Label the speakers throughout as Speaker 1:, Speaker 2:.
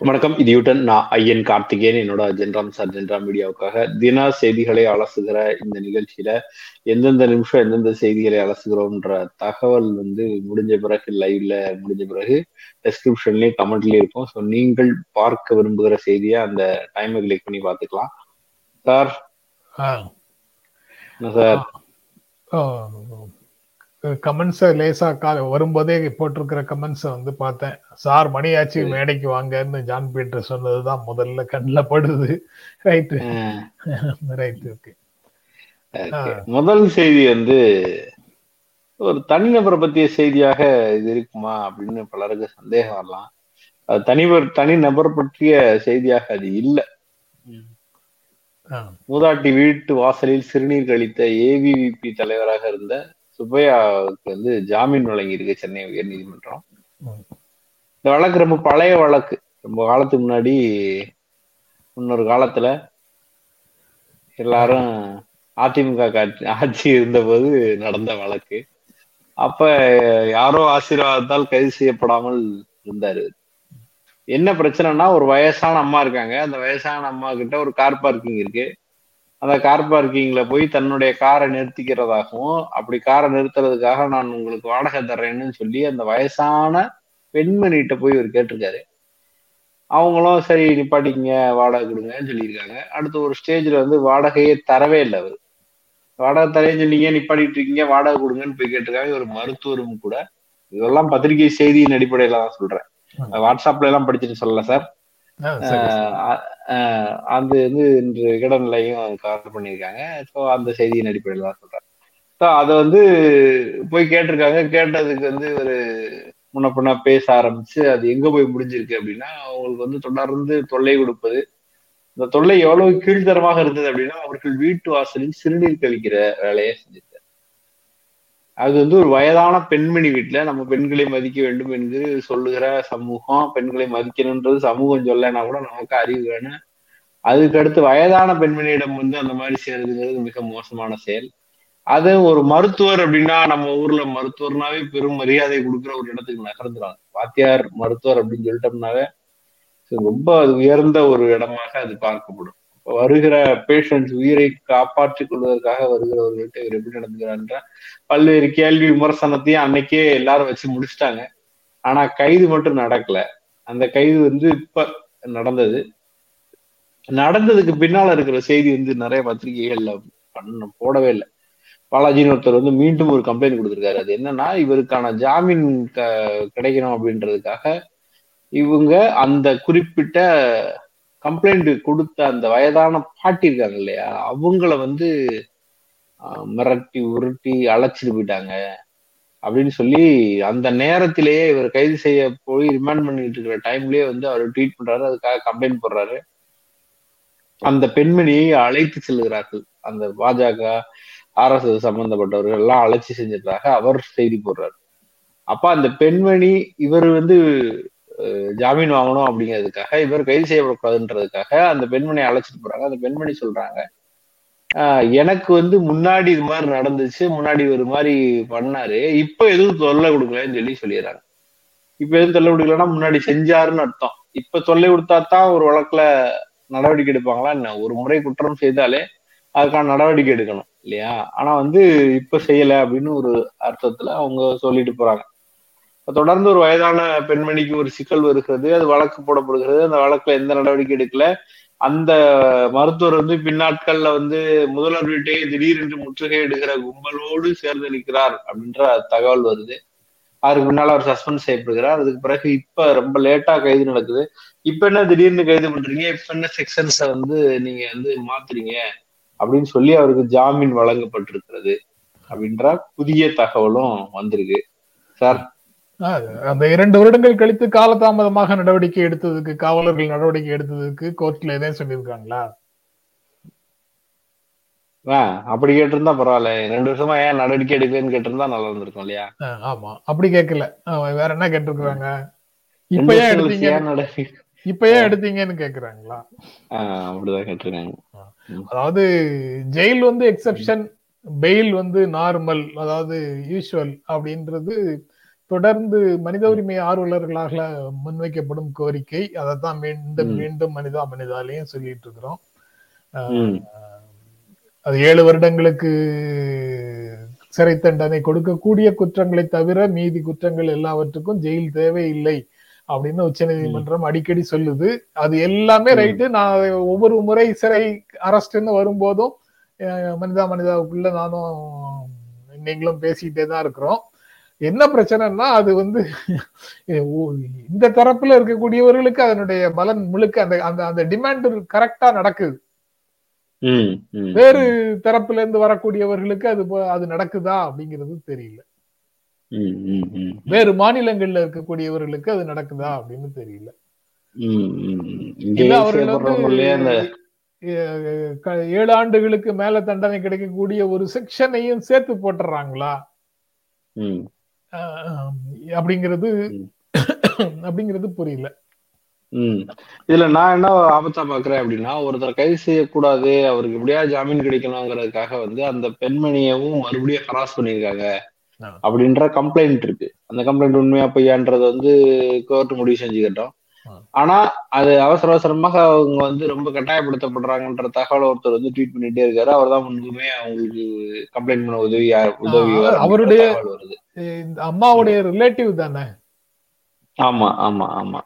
Speaker 1: வணக்கம் இது யூட்டன் நான் ஐயன் கார்த்திகேயன் என்னோட ஜென்ராம் சார் ஜென்ராம் மீடியாவுக்காக தின செய்திகளை அலசுகிற இந்த நிகழ்ச்சியில எந்தெந்த நிமிஷம் எந்தெந்த செய்திகளை அலசுகிறோம்ன்ற தகவல் வந்து முடிஞ்ச பிறகு லைவ்ல முடிஞ்ச பிறகு டெஸ்கிரிப்ஷன்லயும் கமெண்ட்லயும் இருக்கும். ஸோ நீங்கள் பார்க்க விரும்புகிற செய்தியை அந்த டைமை கிளிக் பண்ணி பார்த்துக்கலாம். சார் என்ன சார்
Speaker 2: கமெண்ட்ஸை லேசா கா வரும்போதே போட்டிருக்கிற கமெண்ட்ஸை வந்து பார்த்தேன். சார் மணியாச்சு. மேடைக்கு வாங்கன்னு ஜான் பீட்டர் சொன்னதுதான் முதல்ல கண்ணில் படுது. Right right okay.
Speaker 1: முதல் செய்தி வந்து ஒரு தனிநபரை பத்திய செய்தியாக இது இருக்குமா அப்படின்னு பலருக்கு சந்தேகம் வரலாம். அது தனிவர் தனிநபர் பற்றிய செய்தியாக அது இல்லை. மூதாட்டி வீட்டு வாசலில் சிறுநீர் கழித்த ஏவிவிபி தலைவராக இருந்த சுப்பையாவுக்கு வந்து ஜாமீன் வழங்கியிருக்கு சென்னை உயர்நீதிமன்றம்.
Speaker 2: ம்.
Speaker 1: இந்த வழக்கு ரொம்ப பழைய வழக்கு. ரொம்ப காலத்துக்கு முன்னாடி முன்னொரு காலத்துல எல்லாரும் அதிமுக காட்சி ஆட்சி இருந்தபோது நடந்த வழக்கு. அப்ப யாரோ ஆசீர்வாதத்தால் கைது செய்யப்படாமல் இருந்தாரு என்ன பிரச்சனைனா ஒரு வயசான அம்மா இருக்காங்க. அந்த வயசான அம்மா கிட்ட ஒரு கார் பார்க்கிங் இருக்கு. அந்த கார் பார்க்கிங்ல போய் தன்னுடைய காரை நிறுத்திக்கிறதாகவும் அப்படி காரை நிறுத்துறதுக்காக நான் உங்களுக்கு வாடகை தர்றேன்னு சொல்லி அந்த வயசான பெண்மணிகிட்ட போய் இவர் கேட்டிருக்காரு. அவங்களும் சரி நிப்பாட்டிக்கங்க வாடகை கொடுங்கன்னு சொல்லியிருக்காங்க. அடுத்த ஒரு ஸ்டேஜ்ல வந்து வாடகையே தரவே இல்லை அவர். வாடகை தரேன்னு சொன்னீங்க நிப்பாட்டிட்டு இருக்கீங்க? வாடகை கொடுங்கன்னு போய் கேட்டிருக்காங்க. ஒரு மருத்துவரும் கூட. இதெல்லாம் பத்திரிகை செய்தியின் அடிப்படையில தான் சொல்றேன். வாட்ஸ்அப்ல எல்லாம் படிச்சுட்டு சொல்லல சார். ஆஹ் ஆஹ் அது வந்து இன்று இடநிலையும் கவர் பண்ணியிருக்காங்க. ஸோ அந்த செய்தியின் அடிப்படையில் தான் சொல்றேன். ஸோ அதை வந்து போய் கேட்டிருக்காங்க. கேட்டதுக்கு வந்து ஒரு முன்ன பின்ன பேச ஆரம்பிச்சு அது எங்க போய் முடிஞ்சிருக்கு அப்படின்னா அவங்களுக்கு வந்து தொடர்ந்து தொல்லை கொடுப்பது. இந்த தொல்லை எவ்வளவு கீழ்த்தரமாக இருந்தது அப்படின்னா அவர்கள் வீட்டு வாசலில் சிறுநீர் கழிக்கிற வேலையை செஞ்சு அது வந்து ஒரு வயதான பெண்மணி வீட்டுல நம்ம பெண்களை மதிக்க வேண்டும் என்று சொல்லுகிற சமூகம் பெண்களை மதிக்கணுன்றது சமூகம் சொல்லனா கூட நமக்கு அறிவு வேணும் அதுக்கு அடுத்து வயதான பெண்மணியிடம் வந்து அந்த மாதிரி செய்யறதுங்கிறது மிக மோசமான செயல். அது ஒரு மருத்துவர் அப்படின்னா நம்ம ஊர்ல மருத்துவர்னாவே பெரும் மரியாதை கொடுக்குற ஒரு இடத்துக்கு நகர்ந்துறாங்க. வாத்தியார் மருத்துவர் அப்படின்னு சொல்லிட்டோம்னாவே ரொம்ப அது உயர்ந்த ஒரு இடமாக அது பார்க்கப்படும். வருகிற பேஷண்ட்ஸ் உயிரை காப்பாற்றிக் கொள்வதற்காக வருகிறவர்கள்ட்ட இவர் எப்படி நடந்துக்கிறான்ற பல்வேறு கேள்வி விமர்சனத்தையும் அன்னைக்கே எல்லாரும் வச்சு முடிச்சிட்டாங்க. ஆனா கைது மட்டும் நடக்கல. அந்த கைது வந்து இப்ப நடந்தது. நடந்ததுக்கு பின்னால இருக்கிற செய்தி வந்து நிறைய பத்திரிகைகள்ல பண்ண போடவே இல்லை. பாலாஜின்னு ஒருத்தர் வந்து மீண்டும் ஒரு கம்ப்ளைண்ட் கொடுத்திருக்காரு. அது என்னன்னா இவருக்கான ஜாமீன் க- கிடைக்கணும் அப்படின்றதுக்காக இவங்க அந்த குறிப்பிட்ட கம்ப்ளைண்ட் கொடுத்த அந்த வயதான பாட்டி இருக்காங்க இல்லையா அவங்கள வந்து மிரட்டி உருட்டி அழைச்சிட்டு போயிட்டாங்க. அப்படின்னு சொல்லி அந்த நேரத்திலேயே இவர் கைது செய்ய போய் ரிமாண்ட் பண்ணிட்டு இருக்கிற டைம்லயே வந்து அவர் ட்வீட் பண்றாரு. அதுக்காக கம்ப்ளைண்ட் போடுறாரு. அந்த பெண்மணியை அழைத்து செல்கிறார்கள். அந்த பாஜக ஆர்எஸ்எஸ் சம்பந்தப்பட்டவர்கள் எல்லாம் அழைச்சி செஞ்சிருக்காங்க அவர் செய்தி போடுறாரு. அப்ப அந்த பெண்மணி இவர் வந்து ஜாமீன் வாங்கணும் அப்படிங்கிறதுக்காக இவர் கைது செய்யப்படக்கூடாதுன்றதுக்காக அந்த பெண்மணியை அழைச்சிட்டு போறாங்க. அந்த பெண்மணி சொல்றாங்க எனக்கு வந்து முன்னாடி இது மாதிரி நடந்துச்சு முன்னாடி ஒரு மாதிரி பண்ணாரு. இப்ப எதுவும் தொல்லை கொடுக்கலன்னு சொல்லி சொல்லிடுறாங்க. இப்ப எதுவும் தொல்லை கொடுக்கலன்னா முன்னாடி செஞ்சாருன்னு அர்த்தம். இப்ப தொல்லை கொடுத்தா தான் ஒரு வழக்குல நடவடிக்கை எடுப்பாங்களா? என்ன? ஒரு முறை குற்றம் செய்தாலே அதுக்கான நடவடிக்கை எடுக்கணும் இல்லையா? ஆனா வந்து இப்ப செய்யல அப்படின்னு ஒரு அர்த்தத்துல அவங்க சொல்லிட்டு போறாங்க. இப்ப தொடர்ந்து ஒரு வயதான பெண்மணிக்கு ஒரு சிக்கல் வருகிறது அது வழக்கு போடப்படுகிறது. அந்த வழக்குல எந்த நடவடிக்கை எடுக்கல? அந்த மருத்துவர் வந்து பின்னாட்கள்ல வந்து முதல்வர் வீட்டை திடீரென்று முற்றுகையிடுகிற கும்பலோடு சேர்ந்து நிற்கிறார் அப்படின்ற தகவல் வருது. அதுக்கு முன்னால அவர் சஸ்பெண்ட் செய்யப்படுகிறார். அதுக்கு பிறகு இப்ப ரொம்ப லேட்டா கைது நடக்குது. இப்ப என்ன திடீர்னு கைது பண்றீங்க? இப்ப என்ன செக்ஷன்ஸை வந்து நீங்க வந்து மாத்துறீங்க? அப்படின்னு சொல்லி அவருக்கு ஜாமீன் வழங்கப்பட்டிருக்கிறது அப்படின்ற புதிய தகவலும் வந்திருக்கு. சார்
Speaker 2: அந்த இரண்டு வருடங்கள் கழித்து காலதாமதமாக நடவடிக்கை எடுத்ததுக்கு காவலர்கள் நடவடிக்கை எடுத்ததுக்கு கோர்ட்ல எதையும் சொல்லியிருக்காங்களா?
Speaker 1: அப்படி கேட்டிருந்தா பரவாயில்ல. ரெண்டு வருஷமா ஏன் நடவடிக்கை எடுக்கலன்னு கேட்டிருந்தா நல்லா இருந்திருக்கும் இல்லையா?
Speaker 2: ஆமா. அப்படி கேட்கல. வேற என்ன கேட்டிருக்காங்க இப்ப ஏன் எடுத்தீங்க இப்ப ஏன் எடுத்தீங்கன்னு கேக்குறாங்களா
Speaker 1: அப்படிதான் கேட்டிருக்காங்க.
Speaker 2: அதாவது ஜெயில் வந்து எக்ஸெப்ஷன் பெயில் வந்து நார்மல் அதாவது யூஷுவல் அப்படின்றது தொடர்ந்து மனித உரிமை ஆர்வலர்களாக முன்வைக்கப்படும் கோரிக்கை அதைத்தான் மீண்டும். மீண்டும் மனிதா மனிதாலையும் சொல்லிட்டு இருக்கிறோம். அது ஏழு வருடங்களுக்கு சிறை தண்டனை கொடுக்கக்கூடிய குற்றங்களை தவிர மீதி குற்றங்கள் எல்லாவற்றுக்கும் ஜெயில் தேவையில்லை அப்படின்னு உச்சநீதிமன்றம் அடிக்கடி சொல்லுது அது எல்லாமே. ரைட்டு நான் ஒவ்வொரு முறை சிறை அரஸ்ட்னு வரும்போதும் மனிதா மனிதாவுக்குள்ள நானும் நீங்களும் பேசிக்கிட்டே தான் இருக்கிறோம் என்ன பிரச்சனைன்னா அது வந்து இந்த தரப்புல இருக்கக்கூடியவர்களுக்கு அதனுடைய பலன் முழுக்க அந்த அந்த அந்த டிமாண்ட் கரெக்டா நடக்குது. வேறு தரப்புல இருந்து வரக்கூடியவர்களுக்கு அது அது நடக்குதா அப்படிங்கிறது தெரியல. வேறு மாநிலங்கள்ல இருக்கக்கூடியவர்களுக்கு அது நடக்குதா அப்படின்னு தெரியல. இல்ல அவர்கள் வந்து ஏழு ஆண்டுகளுக்கு மேல தண்டனை கிடைக்கக்கூடிய ஒரு செக்ஷனையும் சேர்த்து போட்டுறாங்களா? அப்படிங்கிறது. அப்படிங்கிறது புரியல.
Speaker 1: இதுல நான் என்ன ஆபத்தா பாக்குறேன் அப்படின்னா ஒருத்தர் கைது செய்யக்கூடாது அவருக்கு எப்படியா ஜாமீன் கிடைக்கணுங்கிறதுக்காக வந்து அந்த பெண்மணியவும் மறுபடியும் ஹராஸ் பண்ணியிருக்காங்க
Speaker 2: ஆ.
Speaker 1: அப்படின்ற கம்ப்ளைண்ட் இருக்கு அந்த கம்ப்ளைண்ட் உண்மையா பொய்யான்றது வந்து கோர்ட் முடிவு செஞ்சுக்கிட்டோம். ஆனா அது அவசர அவசரமாக அவங்க வந்து ரொம்ப கட்டாயப்படுத்தப்படுறாங்கன்ற தகவல் ஒருத்தர் வந்து ட்வீட் பண்ணிட்டே இருக்காரு. அவர் தான் முன்புமே அவங்களுக்கு கம்ப்ளைண்ட் பண்ண உதவி உதவி
Speaker 2: அவருடைய- அம்மாவுடைய ரிலேட்டிவ் தானே?
Speaker 1: ஆமா ஆமா ஆமா.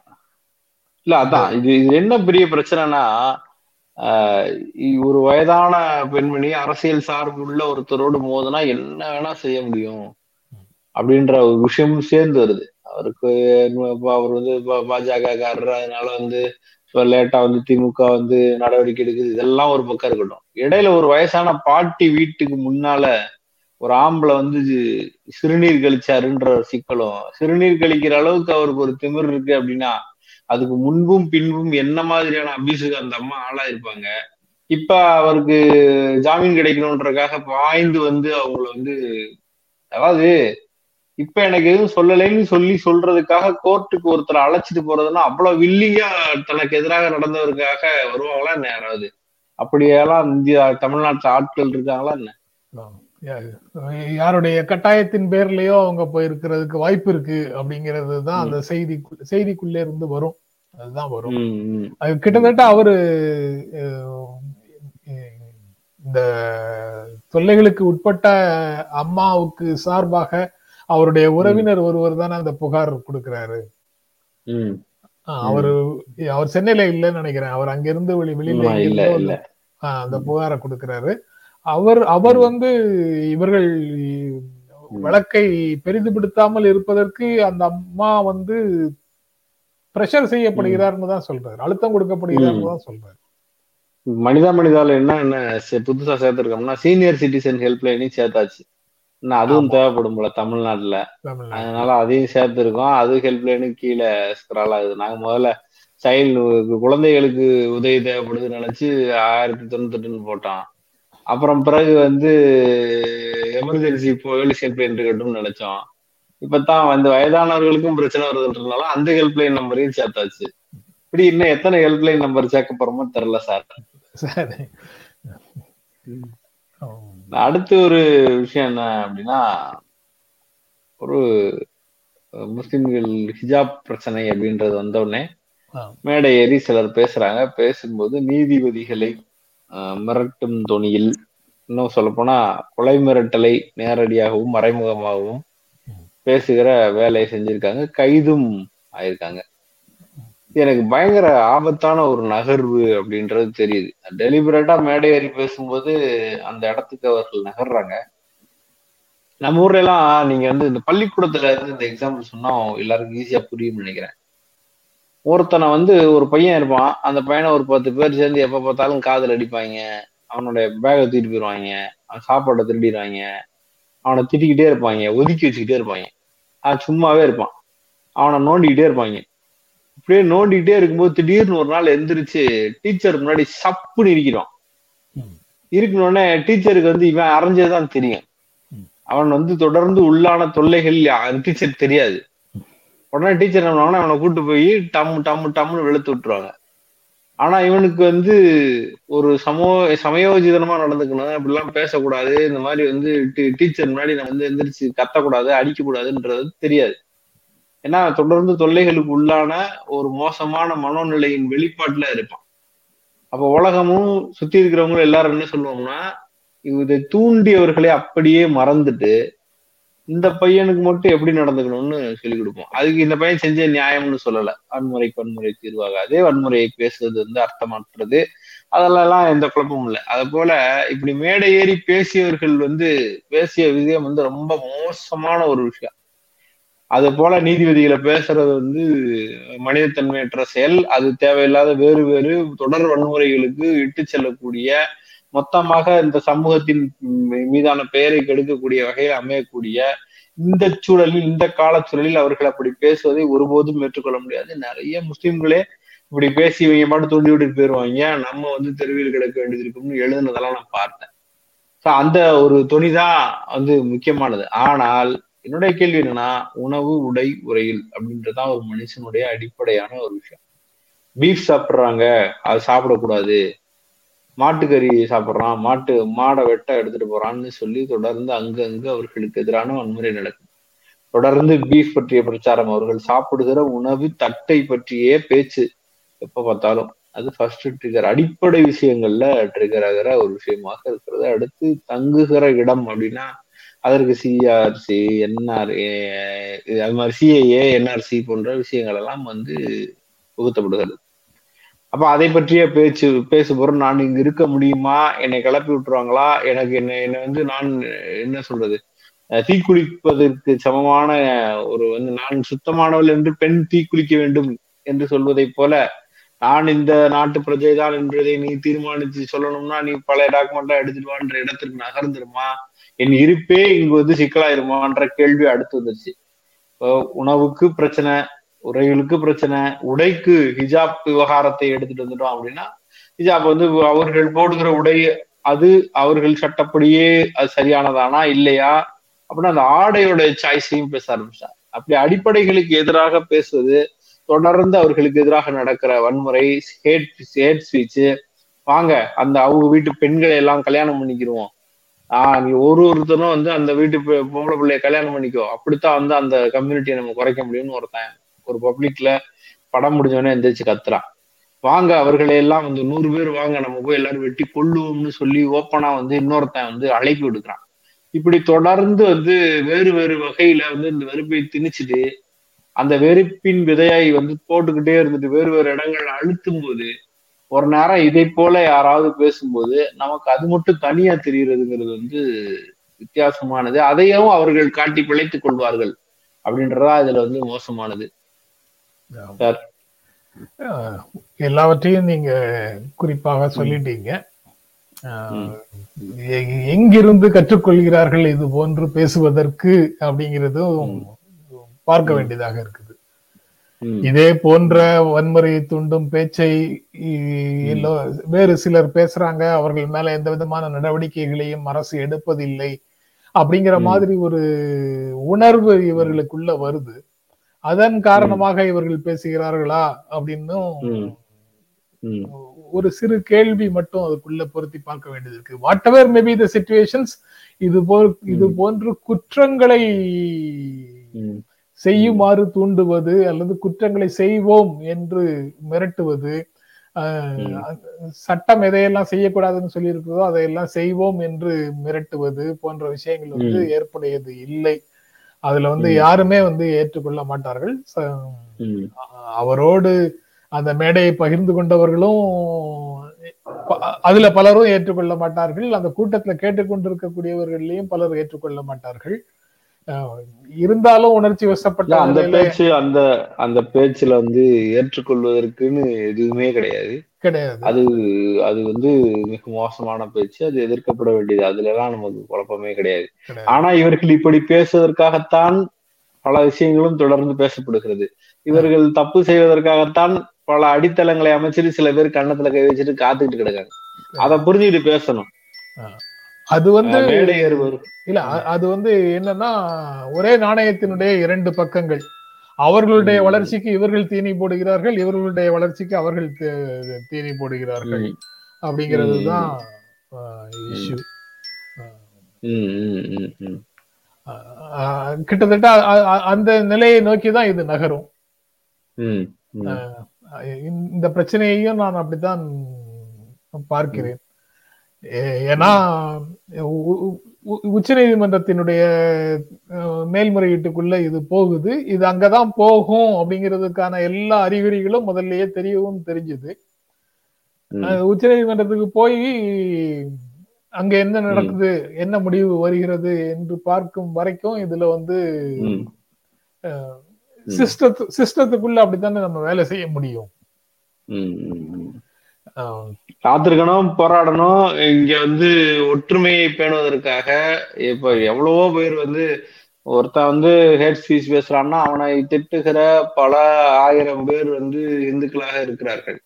Speaker 1: இல்ல அதான். இது இது என்ன பெரிய பிரச்சனைனா ஒரு வயதான பெண்மணி அரசியல் சார்பு உள்ள ஒருத்தரோடு மோதினா என்ன வேணா செய்ய முடியும். அப்படின்ற ஒரு விஷயமும் சேர்ந்து வருது. அவருக்கு அவர் வந்து பாஜக காரர் அதனால வந்து லேட்டா வந்து திமுக வந்து நடவடிக்கை எடுக்குது. இதெல்லாம் ஒரு பக்கம் இருக்கட்டும். இடையில ஒரு வயசான பாட்டி வீட்டுக்கு முன்னால ஒரு ஆம்பளை வந்து சிறுநீர் கழிச்சாருன்ற ஒரு சிக்கலும் சிறுநீர் கழிக்கிற அளவுக்கு அவருக்கு ஒரு திமிர் இருக்கு அப்படின்னா அதுக்கு முன்பும் பின்பும் என்ன மாதிரியான அபியூஸுக்கு அந்த அம்மா ஆளா இருப்பாங்க இப்ப அவருக்கு ஜாமீன் கிடைக்கணுன்றக்காக பாய்ந்து வந்து அவங்கள வந்து அதாவது இப்ப எனக்கு எதுவும் சொல்லலைன்னு சொல்லி சொல்றதுக்காக கோர்ட்டுக்கு ஒருத்தர் அழைச்சிட்டு போறதுன்னா அவ்வளவு வில்லியா தனக்கு எதிராக நடந்தவருக்காக வருவாங்களா என்ன யாராவது? அப்படியெல்லாம் இந்தியா தமிழ்நாட்டுல ஆட்கள் இருக்காங்களா என்ன?
Speaker 2: யாருடைய கட்டாயத்தின் பேர்லயோ அவங்க போயிருக்கிறதுக்கு வாய்ப்பு இருக்கு அப்படிங்கிறது தான் அந்த செய்தி செய்திக்குள்ளே இருந்து வரும். அதுதான் வரும். அது கிட்டத்தட்ட அவரு இந்த தொல்லைகளுக்கு உட்பட்ட அம்மாவுக்கு சார்பாக அவருடைய உறவினர் ஒருவர் தானே அந்த புகார் கொடுக்கிறாரு. அவரு அவர் சென்னையில இல்லைன்னு நினைக்கிறேன். அவர் அங்கிருந்து வெளி வெளியில அந்த புகாரை கொடுக்கிறாரு. அவர் அவர் வந்து இவர்கள் வழக்கை பெரிதுபடுத்தாமல் இருப்பதற்கு அந்த அம்மா வந்து பிரஷர் செய்யப்படுகிறார்னு தான் சொல்றாரு. அழுத்தம் கொடுக்கப்படுகிறார்னு தான் சொல்றாரு.
Speaker 1: மனிதா மனிதால என்ன என்ன புதுசா சேர்த்திருக்கோம்னா சீனியர் சிட்டிசன் ஹெல்ப்லைனையும் சேர்த்தாச்சு. அதுவும்
Speaker 2: ஆமா.
Speaker 1: தேவைப்படும் போல தமிழ்நாட்டுல.
Speaker 2: தமிழ்நாடு
Speaker 1: அதனால அதையும் சேர்த்திருக்கோம். அது ஹெல்ப்லைனுக்கு கீழே ஸ்க்ரால் ஆகுது. நாங்க முதல்ல சைல்டு குழந்தைகளுக்கு உதவி தேவைப்படுதுன்னு நினைச்சு ஆயிரத்தி தொண்ணூத்தெட்டுன்னு போட்டோம். அப்புறம் பிறகு வந்து எமர்ஜென்சி போலீஸ் ஹெல்ப்லைன் இருக்கட்டும்னு நினைச்சோம். இப்பதான் வந்து வயதானவர்களுக்கும் பிரச்சனை வருதுன்றதுனால அந்த ஹெல்ப்லைன் நம்பரையும் சேர்த்தாச்சு. இப்படி இன்னும் எத்தனை ஹெல்ப்லைன் நம்பர் சேர்க்க போறோமோ தெரியல சார்.
Speaker 2: சரி.
Speaker 1: அடுத்து ஒரு விஷயம் என்ன அப்படின்னா ஒரு முஸ்லிம்கள் ஹிஜாப் பிரச்சனை அப்படின்றது வந்த உடனே. மேடை ஏறி சிலர் பேசுறாங்க. பேசும்போது நீதிபதிகளை ஆஹ், மிரட்டும் தொனியில் இன்னும் சொல்லப்போனா கொலை மிரட்டலை நேரடியாகவும் மறைமுகமாகவும் பேசுகிற வேலையை செஞ்சிருக்காங்க. கைதும் ஆயிருக்காங்க. எனக்கு பயங்கர ஆபத்தான ஒரு நகர்வு அப்படின்றது தெரியுது. டெலிபரேட்டா மேடை ஏறி பேசும்போது அந்த இடத்துக்கு அவர்கள் நகர்றாங்க. நம்ம ஊர்ல எல்லாம் நீங்க வந்து இந்த பள்ளிக்கூடத்துல இருந்து இந்த எக்ஸாம்பிள் சொன்னா எல்லாருக்கும் ஈஸியா புரியும் நினைக்கிறேன். ஒருத்தனை வந்து ஒரு பையன் இருப்பான். அந்த பையனை ஒரு பத்து பேர் சேர்ந்து எப்ப பார்த்தாலும் காதல் அடிப்பாங்க. அவனுடைய பேகை தூக்கிட்டு போயிடுவாங்க அவன் சாப்பாட்டை திருடிடுவாங்க. அவனை திட்டிக்கிட்டே இருப்பாங்க. ஒதுக்கி வச்சுக்கிட்டே இருப்பாங்க. அவன் சும்மாவே இருப்பான். அவனை நோண்டிக்கிட்டே இருப்பாங்க. இப்படியே நோண்டிக்கிட்டே இருக்கும்போது திடீர்னு ஒரு நாள் எந்திரிச்சு டீச்சர் முன்னாடி சப்புன்னு இருக்கிறோம். இருக்கணும்னே டீச்சருக்கு வந்து இவன் அரைஞ்சதுதான் தெரியும். அவன் வந்து தொடர்ந்து உள்ளான தொல்லைகள் டீச்சர் தெரியாது. உடனே டீச்சர் என்ன அவனை கூட்டு போய் டம்மு டம்மு டம்முன்னு வெளுத்து விட்டுருவாங்க. ஆனா இவனுக்கு வந்து ஒரு சமோ சமயோஜிதனமா நடந்துக்கணும். இப்படிலாம் பேசக்கூடாது. இந்த மாதிரி வந்து டீச்சர் முன்னாடி நான் வந்து எந்திரிச்சு கத்தக்கூடாது அடிக்கக்கூடாதுன்றது தெரியாது. ஏன்னா தொடர்ந்து தொல்லைகளுக்கு உள்ளான ஒரு மோசமான மனோநிலையின் வெளிப்பாட்டுல இருப்பான். அப்ப உலகமும் சுத்தி இருக்கிறவங்களும் எல்லாரும் என்ன சொல்லுவோம்னா இதை தூண்டியவர்களை அப்படியே மறந்துட்டு இந்த பையனுக்கு மட்டும் எப்படி நடந்துக்கணும்னு சொல்லிக் கொடுப்போம். அதுக்கு இந்த பையன் செஞ்ச நியாயம்னு சொல்லல. வன்முறைக்கு வன்முறை தீர்வாகாது. வன்முறையை பேசுறது வந்து அர்த்தமற்றது. அதெல்லாம் எந்த குழப்பமும் இல்லை. அது போல இப்படி மேடை ஏறி பேசியவர்கள் வந்து பேசிய விஷயம் வந்து ரொம்ப மோசமான ஒரு விஷயம். அது போல நீதிபதிகளை பேசுறது வந்து மனிதத்தன்மையற்ற செயல். அது தேவையில்லாத வேறு வேறு தொடர் வன்முறைகளுக்கு இட்டு செல்லக்கூடிய மொத்தமாக இந்த சமூகத்தின் மீதான பெயரை கெடுக்கக்கூடிய வகையில் அமையக்கூடிய இந்த சூழலில் இந்த கால சூழலில் அவர்கள் அப்படி பேசுவதை ஒருபோதும் ஏற்றுக்கொள்ள முடியாது. நிறைய முஸ்லிம்களே இப்படி பேசி இவங்க மட்டும் தூண்டி விட்டு போயிருவாங்க. நம்ம வந்து தெருவில் கிடக்க வேண்டியது இருக்கும்னு எழுதுனதெல்லாம் நான் பார்த்தேன். ஸோ அந்த ஒரு துணிதான் வந்து முக்கியமானது. ஆனால் என்னுடைய கேள்வி என்னன்னா உணவு உடை உரையில் அப்படின்றதான் ஒரு மனுஷனுடைய அடிப்படையான ஒரு விஷயம். பீஃப் சாப்பிட்றாங்க அது சாப்பிடக்கூடாது. மாட்டுக்கறி சாப்பிட்றான் மாட்டு மாடை வெட்ட எடுத்துட்டு போறான்னு சொல்லி தொடர்ந்து அங்கங்க அவர்களுக்கு எதிரான வன்முறை நடக்கும் தொடர்ந்து பீஃப் பற்றிய பிரச்சாரம் அவர்கள் சாப்பிடுகிற உணவு தட்டை பற்றியே பேச்சு எப்ப பார்த்தாலும். அது ஃபர்ஸ்ட் ட்ரிகர் அடிப்படை விஷயங்கள்ல ட்ரிகர் ஆகிற ஒரு விஷயமாக இருக்கிறது. அடுத்து தங்குகிற இடம் அப்படின்னா அதற்கு சிஆர்சி என்ஆர்ஏ அது மாதிரி சிஏஏ என்ஆர்சி போன்ற விஷயங்கள் எல்லாம் வந்து புகுத்தப்படுகிறது. அப்ப அதை பற்றிய பேச்சு பேசுபொருள் நான் இங்க இருக்க முடியுமா? என்னை கிளப்பி விட்டுருவாங்களா? எனக்கு என்ன என்னை வந்து நான் என்ன சொல்றது? தீக்குளிப்பதற்கு சமமான ஒரு வந்து நான் சுத்தமானவள் என்று பெண் தீக்குளிக்க வேண்டும் என்று சொல்வதை போல நான் இந்த நாட்டு பிரஜைதான் என்றதை என்பதை நீ தீர்மானித்து சொல்லணும்னா நீ பழைய டாக்குமெண்டா எடுத்துட்டு வான்ற இடத்திற்கு நகர்ந்துருமா? என் இருப்பே இங்கு வந்து சிக்கலாயிருமான்ற கேள்வி அடுத்து வந்துருச்சு. உணவுக்கு பிரச்சனை உரைகளுக்கு பிரச்சனை உடைக்கு ஹிஜாப் விவகாரத்தை எடுத்துட்டு வந்துட்டோம் அப்படின்னா ஹிஜாப் வந்து அவர்கள் போடுகிற உடை அது அவர்கள் சட்டப்படியே அது சரியானதானா இல்லையா? அப்படின்னா அந்த ஆடையோட சாய்ஸையும் பேச ஆரம்பிச்சார் அப்படி அடிப்படைகளுக்கு எதிராக பேசுவது தொடர்ந்து அவர்களுக்கு எதிராக நடக்கிற வன்முறை ஹேட் ஹேட் ஸ்பீச்சு வாங்க அந்த அவங்க வீட்டு பெண்களை எல்லாம் கல்யாணம் பண்ணிக்கிருவோம். ஆஹ் நீ ஒரு ஒருத்தரும் வந்து அந்த வீட்டு பொம்பளை பிள்ளைய கல்யாணம் பண்ணிக்கோ. அப்படித்தான் வந்து அந்த கம்யூனிட்டியை நம்ம குறைக்க முடியும்னு ஒருத்தன். ஒரு பப்ளிக்ல படம் முடிஞ்சவனே எந்திரிச்சு கத்துறான். வாங்க அவர்களை எல்லாம் வந்து நூறு பேர் வாங்க நம்ம போய் எல்லாரும் வெட்டி கொள்ளுவோம்னு சொல்லி ஓப்பனா வந்து இன்னொருத்தன் வந்து அழைப்பு விடுக்கிறான். இப்படி தொடர்ந்து வந்து வேறு வேறு வகையில வந்து இந்த வெறுப்பை திணிச்சுட்டு அந்த வெறுப்பின் விதையாய் வந்து போட்டுக்கிட்டே இருந்துட்டு வேறு வேறு இடங்கள் அழுத்தும் போது ஒரு நேரம் இதை போல யாராவது பேசும்போது நமக்கு அது மட்டும் தனியா தெரிகிறதுங்கிறது வந்து வித்தியாசமானது. அதையும் அவர்கள் காட்டி பிழைத்துக் கொள்வார்கள் அப்படின்றதா இதுல வந்து மோசமானது. சார்.
Speaker 2: எல்லாவற்றையும் நீங்க குறிப்பாக சொல்லிட்டீங்க. எங்கிருந்து கற்றுக்கொள்கிறார்கள் இது போன்று பேசுவதற்கு அப்படிங்கிறதும் பார்க்க வேண்டியதாக இருக்குது. இதே போன்ற வன்முறையை தூண்டும் பேச்சை வேறு சிலர் பேசுறாங்க அவர்கள் மேல எந்த விதமான நடவடிக்கைகளையும் அரசு எடுப்பதில்லை அப்படிங்கிற மாதிரி ஒரு உணர்வு இவர்களுக்குள்ள வருது. அதன் காரணமாக இவர்கள் பேசுகிறார்களா அப்படின்னும் ஒரு சிறு கேள்வி மட்டும் அதுக்குள்ள பொருத்தி பார்க்க வேண்டியது இருக்கு. Whatever maybe the situations இது போல் இது போன்று குற்றங்களை செய்யுமாறு தூண்டுவது அல்லது குற்றங்களை செய்வோம் என்று மிரட்டுவது சட்டம் எதையெல்லாம் செய்யக்கூடாதுன்னு சொல்லி இருக்கிறதோ அதையெல்லாம் செய்வோம் என்று மிரட்டுவது போன்ற விஷயங்கள் வந்து ஏற்புடையது இல்லை. அதுல வந்து யாருமே வந்து ஏற்றுக்கொள்ள மாட்டார்கள். அவரோடு அந்த மேடையை பகிர்ந்து கொண்டவர்களும் அதுல பலரும் ஏற்றுக்கொள்ள மாட்டார்கள். அந்த கூட்டத்துல கேட்டுக்கொண்டிருக்கக்கூடியவர்களையும் பலர் ஏற்றுக்கொள்ள மாட்டார்கள். இருந்தாலும் உணர்ச்சி வசப்பட்ட
Speaker 1: அந்த பேச்சு அந்த அந்த பேச்சுல வந்து ஏற்றுக்கொள்வதற்குன்னு எதுவுமே கிடையாது.
Speaker 2: கிடையாது.
Speaker 1: அது அது வந்து மிக மோசமான பேச்சு. அது எதிர்க்கப்பட வேண்டியது. அதுல எல்லாம் நமக்கு குழப்பமே கிடையாது. ஆனா இவர்கள் இப்படி பேசுவதற்காகத்தான் பல விஷயங்களும் தொடர்ந்து பேசப்படுகிறது. இவர்கள் தப்பு செய்வதற்காகத்தான் பல அடித்தளங்களை அமைச்சிட்டு சில பேர் கண்ணத்துல கை வச்சுட்டு காத்துக்கிட்டு கிடக்காங்க. அதை புரிஞ்சுக்கிட்டு பேசணும்.
Speaker 2: அது வந்து இல்ல அது வந்து என்னன்னா ஒரே நாணயத்தினுடைய இரண்டு பக்கங்கள். அவர்களுடைய. வளர்ச்சிக்கு இவர்கள் தீனி போடுகிறார்கள் இவர்களுடைய வளர்ச்சிக்கு அவர்கள் தீனி போடுகிறார்கள். அப்படிங்கிறது. தான் இஷ்யூ. கிட்டத்தட்ட அந்த நிலையை நோக்கி தான் இது நகரும். இந்த- பிரச்சனையையும் நான் அப்படித்தான் பார்க்கிறேன். ஏன்னா உச்ச நீதிமன்றத்தினுடைய மேல்முறையீட்டுக்குள்ள இது போகுது. இது அங்கதான் போகும் அப்படிங்கிறதுக்கான எல்லா அறிகுறிகளும் முதல்லயே தெரியவும் தெரிஞ்சுது. உச்ச நீதிமன்றத்துக்கு போய் அங்க என்ன நடக்குது என்ன முடிவு வருகிறது என்று பார்க்கும் வரைக்கும் இதுல வந்து. சிஸ்டத்து சிஸ்டத்துக்குள்ள அப்படித்தானே நம்ம வேலை செய்ய முடியும்.
Speaker 1: காத்திருக்கணும் போராடணும். இங்க வந்து ஒற்றுமையை பேணுவதற்காக இப்ப எவ்வளவோ பேர் வந்து ஒருத்தன் வந்து ஹேட் ஸ்பீச் பேசுறான்னா அவனை திட்டுகிற பல ஆயிரம் பேர் வந்து இந்துக்களாக இருக்கிறார்கள்.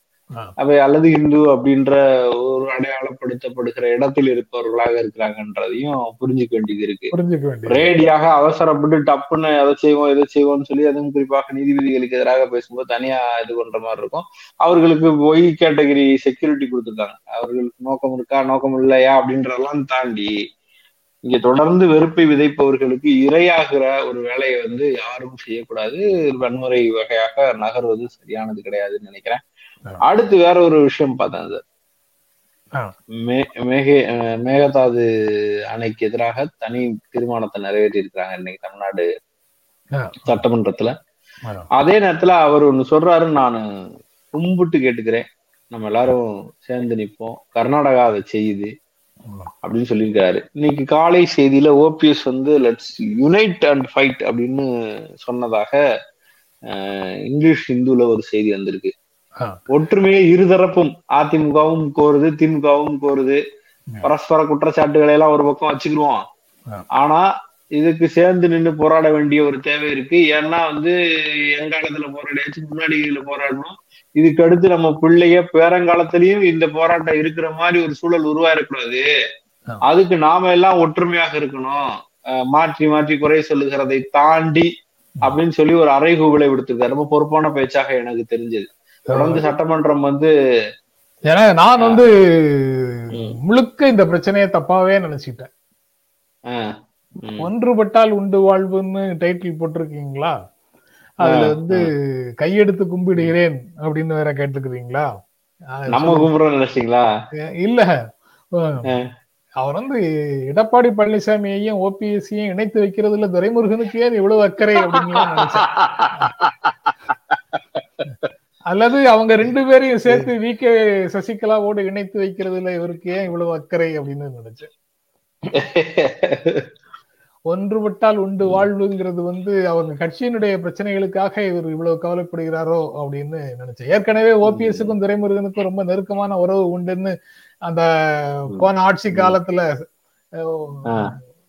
Speaker 1: அவை அல்லது இந்து அப்படின்ற ஒரு அடையாளப்படுத்தப்படுகிற இடத்தில் இருப்பவர்களாக இருக்கிறாங்கன்றதையும் புரிஞ்சுக்க வேண்டியது இருக்கு. ரேடியாக அவசரப்பட்டு டப்புன்னு எதை செய்வோம் எதை செய்வோம்னு சொல்லி அதுவும் குறிப்பாக நீதிபதிகளுக்கு எதிராக பேசும்போது தனியா இது பண்ற மாதிரி இருக்கும். அவர்களுக்கு ஒய் கேட்டகரி செக்யூரிட்டி கொடுத்துருக்காங்க. அவர்களுக்கு நோக்கம் இருக்கா நோக்கம் இல்லையா அப்படின்றதெல்லாம் தாண்டி இங்க தொடர்ந்து வெறுப்பை விதைப்பவர்களுக்கு இரையாகிற ஒரு வேலையை வந்து யாரும் செய்யக்கூடாது. வன்முறை வகையாக நகர்வது சரியானது கிடையாதுன்னு நினைக்கிறேன். அடுத்து வேற ஒரு விஷயம் பார்த்தேன் சார் மேகதாது அணைக்கு எதிராக தனி தீர்மானத்தை நிறைவேற்றி இருக்காங்க இன்னைக்கு தமிழ்நாடு. சட்டமன்றத்துல. அதே நேரத்துல அவர் ஒண்ணு சொல்றாரு நான் கும்பிட்டு கேட்டுக்கிறேன். நம்ம எல்லாரும் சேர்ந்து நிப்போம். கர்நாடகா அதை செய்யுது அப்படின்னு சொல்லியிருக்காரு இன்னைக்கு காலை செய்தியில ஓபிஎஸ் வந்து லெட்ஸ் யுனைட் அண்ட் ஃபைட் அப்படின்னு சொன்னதாக இங்கிலீஷ் ஹிந்துல ஒரு செய்தி வந்திருக்கு. ஒற்றுமையை இருதரப்பும். அதிமுகவும் கோருது திமுகவும் கோருது. பரஸ்பர குற்றச்சாட்டுகளை எல்லாம் ஒரு பக்கம் வச்சுக்கிடுவோம். ஆனா இதுக்கு சேர்ந்து நின்று போராட வேண்டிய ஒரு தேவை இருக்கு. ஏன்னா வந்து எங்காலத்துல போராடியாச்சு முன்னாடியில போராடணும். இதுக்கு அடுத்து நம்ம பிள்ளைய பேரங்காலத்திலயும் இந்த போராட்டம் இருக்கிற மாதிரி ஒரு சூழல் உருவாயிடக்கூடாது. அதுக்கு நாம எல்லாம் ஒற்றுமையாக இருக்கணும். மாற்றி மாற்றி குறை சொல்லுகிறதை தாண்டி அப்படின்னு சொல்லி ஒரு அறைகூவலை விடுத்திருக்காரு. ரொம்ப பொறுப்பான பேச்சாக எனக்கு தெரிஞ்சது. தொடர்ந்து சட்டமன்றம் வந்து
Speaker 2: ஏன்னா நான் வந்து. முழுக்க இந்த பிரச்சனையை தப்பாவே நினைச்சிட்டேன். ஒன்றுபட்டால் உண்டு வாழ்வுன்னு டைட்டில் போட்டிருக்கீங்களா? அதுல வந்து கையெடுத்து கும்பிடுகிறேன் அப்படின்னு வேற கேட்டுக்கிறீங்களா அது
Speaker 1: நம்ம கும்பிடுறோம் நினைச்சீங்களா
Speaker 2: இல்ல. அவர் வந்து எடப்பாடி பழனிசாமியையும் ஓபிஎஸ்சியும் இணைத்து வைக்கிறதுல துரைமுருகனுக்கு ஏன் இவ்வளவு அக்கறை அப்படின்னு நினைச்சேன். அல்லது அவங்க ரெண்டு பேரையும் சேர்த்து வி கே சசிகலாவோடு இணைத்து வைக்கிறதுல இவருக்கு ஏன் இவ்வளவு அக்கறை அப்படின்னு நினைச்சேன். ஒன்றுபட்டால் உண்டு வாழ்வுங்கிறது வந்து அவங்க கட்சியினுடைய பிரச்சனைகளுக்காக இவர் இவ்வளவு கவலைப்படுகிறாரோ அப்படின்னு நினைச்சேன். ஏற்கனவே ஓபிஎஸ்க்கும் துரைமுருகனுக்கும் ரொம்ப நெருக்கமான உறவு உண்டுன்னு அந்த போன ஆட்சி காலத்துல.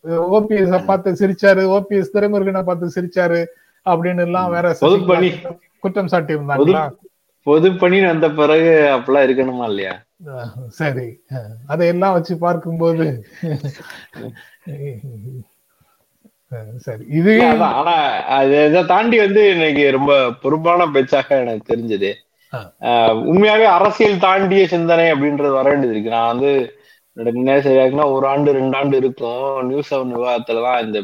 Speaker 2: ஓபிஎஸ் பார்த்து சிரிச்சாரு ஓபிஎஸ் துரைமுருகனை பார்த்து சிரிச்சாரு அப்படின்னு எல்லாம் வேற. குற்றம் சாட்டி இருந்தாங்களா
Speaker 1: பொது பணின்னு வந்த பிறகு அப்பெல்லாம் இருக்கணுமா இல்லையா?
Speaker 2: சரி. அதையெல்லாம் வச்சு பார்க்கும்போது சரி. இது.
Speaker 1: ஆனா அது தாண்டி வந்து இன்னைக்கு ரொம்ப பொறுப்பான பேச்சாக எனக்கு தெரிஞ்சது. உண்மையாவே அரசியல் தாண்டிய சிந்தனை அப்படின்றது வர வேண்டியது இருக்கு. நான் வந்து என்னோட நினைவு சரியாக்குன்னா ஒரு ஆண்டு ரெண்டு ஆண்டு இருக்கும். நியூஸ் செவன் விவாதத்துலதான் இந்த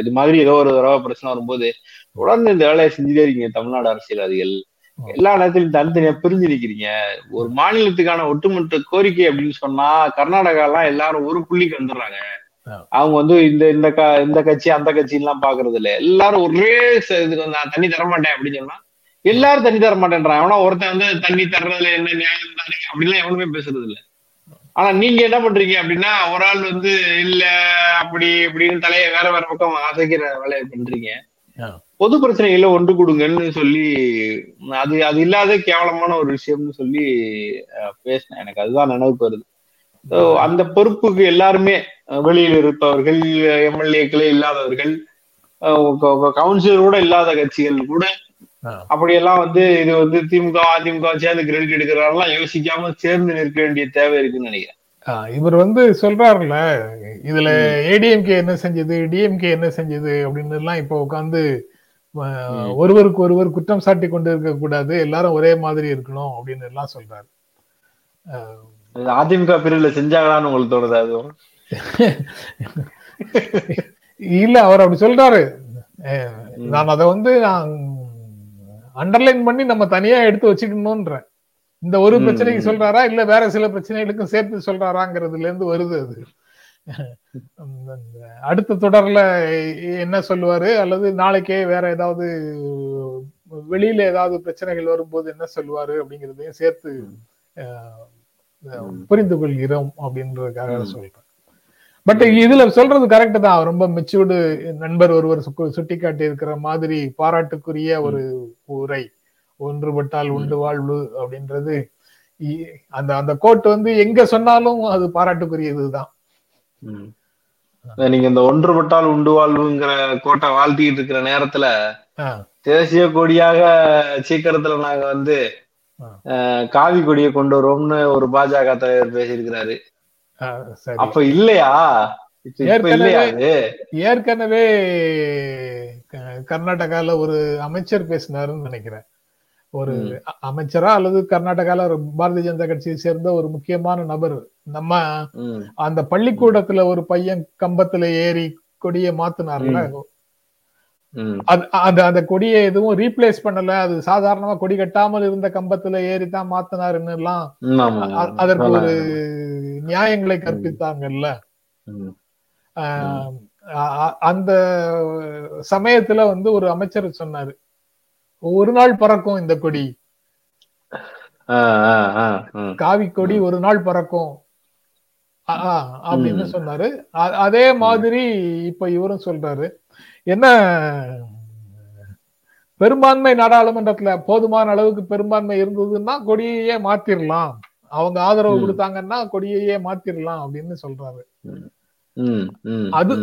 Speaker 1: இது மாதிரி ஏதோ ஒரு தடவை பிரச்சனை வரும்போது தொடர்ந்து இந்த வேலையை செஞ்சுட்டே இருக்கீங்க தமிழ்நாடு அரசியல்வாதிகள். எல்லா நேரத்திலும் தனித்தனியா பிரிஞ்சு நிக்கிறீங்க ஒரு மாநிலத்துக்கான ஒட்டுமொத்த கோரிக்கை அப்படின்னு சொன்னா கர்நாடகா எல்லாம் எல்லாரும் ஒரு புள்ளிக்கு வந்துடுறாங்க. அவங்க வந்து இந்த இந்த க- இந்த கட்சி அந்த கட்சி எல்லாம் பாக்குறது இல்ல எல்லாரும் ஒரே இதுக்கு நான் தண்ணி தர மாட்டேன் அப்படின்னு சொன்னா எல்லாரும் தண்ணி தர மாட்டேன்றான் ஆனா ஒருத்தன் வந்து தண்ணி தர்றதுல என்ன நியாயம் தானே அப்படிலாம் எவனுமே பேசுறது இல்ல ஆனா நீங்க என்ன பண்றீங்க அப்படின்னா ஒரு ஆள் வந்து இல்ல அப்படி இப்படின்னு தலையை வேற வேற பக்கம் அசைக்கிற வேலையை பண்றீங்க. பொது பிரச்சனைகளை ஒன்று கொடுங்கன்னு சொல்லி அது அது இல்லாத கேவலமான ஒரு விஷயம்னு சொல்லி பேசினேன் எனக்கு அதுதான் நினைவுக்கு வருது அந்த பொறுப்புக்கு எல்லாருமே வெளியில் இருப்பவர்கள் எம்எல்ஏக்களே இல்லாதவர்கள் கவுன்சிலர் கூட இல்லாத கட்சிகள் கூட. அப்படியெல்லாம் வந்து இது வந்து திமுக அதிமுக சேர்ந்து கிரெடிட் எடுக்கிறாரெல்லாம் யோசிக்காம சேர்ந்து நிற்க வேண்டிய தேவை இருக்குன்னு நினைக்கிறேன்
Speaker 2: இவர் வந்து சொல்றாருல இதுல ஏடிஎம்கே என்ன செஞ்சது டிஎம்கே என்ன செஞ்சது அப்படின்னு எல்லாம் இப்போ உட்காந்து. ஒருவருக்கு ஒருவர் குற்றம் சாட்டி கொண்டு இருக்க கூடாது எல்லாரும் ஒரே மாதிரி இருக்கணும் அப்படின்னு எல்லாம் சொல்றாரு.
Speaker 1: அது அதிமுக பிரிவுல செஞ்சாங்களான்னு உங்களுக்கு தோணுது அதுவும்
Speaker 2: இல்ல அவர் அப்படி சொல்றாரு. நான் அதை வந்து நான் அண்டர்லைன் பண்ணி நம்ம தனியா எடுத்து வச்சுக்கணும்ன்றேன். இந்த ஒரு பிரச்சனைக்கு. சொல்றாரா இல்ல வேற சில பிரச்சனைகளுக்கும் சேர்த்து சொல்றாராங்கிறதுல இருந்து வருது அது. அடுத்த தொடர்ல என்ன சொல்லுவாரு? அல்லது நாளைக்கே வேற ஏதாவது வெளியில ஏதாவது பிரச்சனைகள் வரும்போது என்ன சொல்லுவாரு அப்படிங்கிறதையும் சேர்த்து புரிந்து கொள்கிறோம் அப்படின்றதுக்காக. சொல்றேன். பட் இதுல சொல்றது கரெக்ட் தான். ரொம்ப மெச்சூர்டு நண்பர் ஒருவர் சுட்டி காட்டி இருக்கிற மாதிரி பாராட்டுக்குரிய ஒரு உரை. ஒன்றுபட்டால் உண்டு வாழ்வு அப்படின்றது. அந்த அந்த கோட் வந்து எங்க சொன்னாலும் அது பாராட்டுக்குரியதுதான்.
Speaker 1: நீங்க இந்த ஒன்றுபட்டால் உண்டு வாழ்வுங்கிற கோட்டை வாழ்த்திட்டு இருக்கிற நேரத்துல தேசிய கொடியாக சீக்கிரத்துல நாங்க வந்து காவி கொடியை கொண்டு வருவோம்னு ஒரு பாஜக தலைவர் பேசியிருக்கிறாரு. அப்ப இல்லையா?
Speaker 2: ஏற்கனவே- கர்நாடகால ஒரு அமைச்சர் பேசினாருன்னு நினைக்கிறேன். ஒரு அமைச்சரா அல்லது கர்நாடகால ஒரு பாரதிய ஜனதா கட்சியை சேர்ந்த ஒரு முக்கியமான நபர். நம்ம அந்த பள்ளிக்கூடத்துல ஒரு பையன் கம்பத்துல ஏறி கொடியை மாத்தினார்ல. அது அந்த கொடியை எதுவும் ரீப்ளேஸ் பண்ணல. அது சாதாரணமா கொடி கட்டாமல் இருந்த கம்பத்துல ஏறி தான் மாத்தினாருன்னு எல்லாம் அதற்கு ஒரு. நியாயங்களை கற்பித்தாங்கல்ல. அந்த சமயத்துல வந்து ஒரு அமைச்சர் சொன்னாரு. ஒரு நாள் பறக்கும் இந்த கொடி. காவி கொடி ஒரு நாள் பறக்கும். அப்படின்னு. சொன்னாரு. அதே மாதிரி இப்ப இவரும் சொல்றாரு. என்ன பெரும்பான்மை நாடாளுமன்றத்துல போதுமான அளவுக்கு பெரும்பான்மை இருந்ததுன்னா கொடியையே மாத்திரலாம். அவங்க ஆதரவு. கொடுத்தாங்கன்னா கொடியையே மாத்திரலாம் அப்படின்னு சொல்றாரு. அது.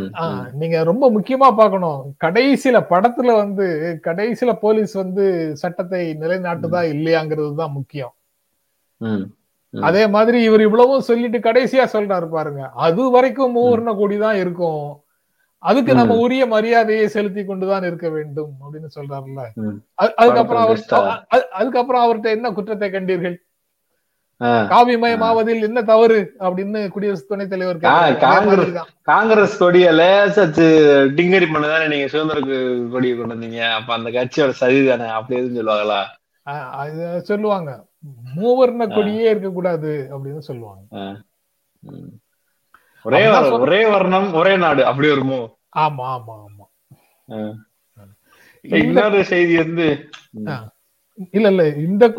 Speaker 2: நீங்க ரொம்ப முக்கியமா பார்க்கணும். கடைசியில படத்துல வந்து கடைசியில போலீஸ் வந்து சட்டத்தை நிலைநாட்டுதா இல்லையாங்கிறது தான் முக்கியம். அதே மாதிரி இவர் இவ்வளவும் சொல்லிட்டு கடைசியா சொல்றாரு பாருங்க. அது வரைக்கும் மூவர்ண கொடி தான் இருக்கும். அதுக்கு நம்ம. உரிய மரியாதையை செலுத்தி கொண்டுதான் இருக்க வேண்டும் அப்படின்னு சொல்றாருல்ல. அதுக்கப்புறம் அவர் அதுக்கப்புறம் அவர்கிட்ட என்ன குற்றத்தை கண்டீர்கள்? காவிமயமாவதில் என்ன தவறு அப்படின்னு குடியரசு துணைத் தலைவர்
Speaker 1: காங்கிரஸ். காங்கிரஸ் கொடிய லேசா சி- டிங்கரி பண்ணதானே நீங்க சுதந்திர கொ- கொடியை கொண்டு வந்தீங்க. அப்ப அந்த கட்சியோட சதி தானே? அப்படி எதுவும் சொல்லுவாங்களா?
Speaker 2: சொல்லுவாங்க. மூவர்ண கொடியே இருக்கக்கூடாது அப்படின்னு சொல்லுவாங்க.
Speaker 1: ஒரே ஒரே வர்ணம் ஒரே நாடு. அப்படி வருமோ
Speaker 2: ஆமா ஆமா ஆமா.
Speaker 1: இன்னொரு செய்தி வந்து.
Speaker 2: இல்ல இல்ல. இந்த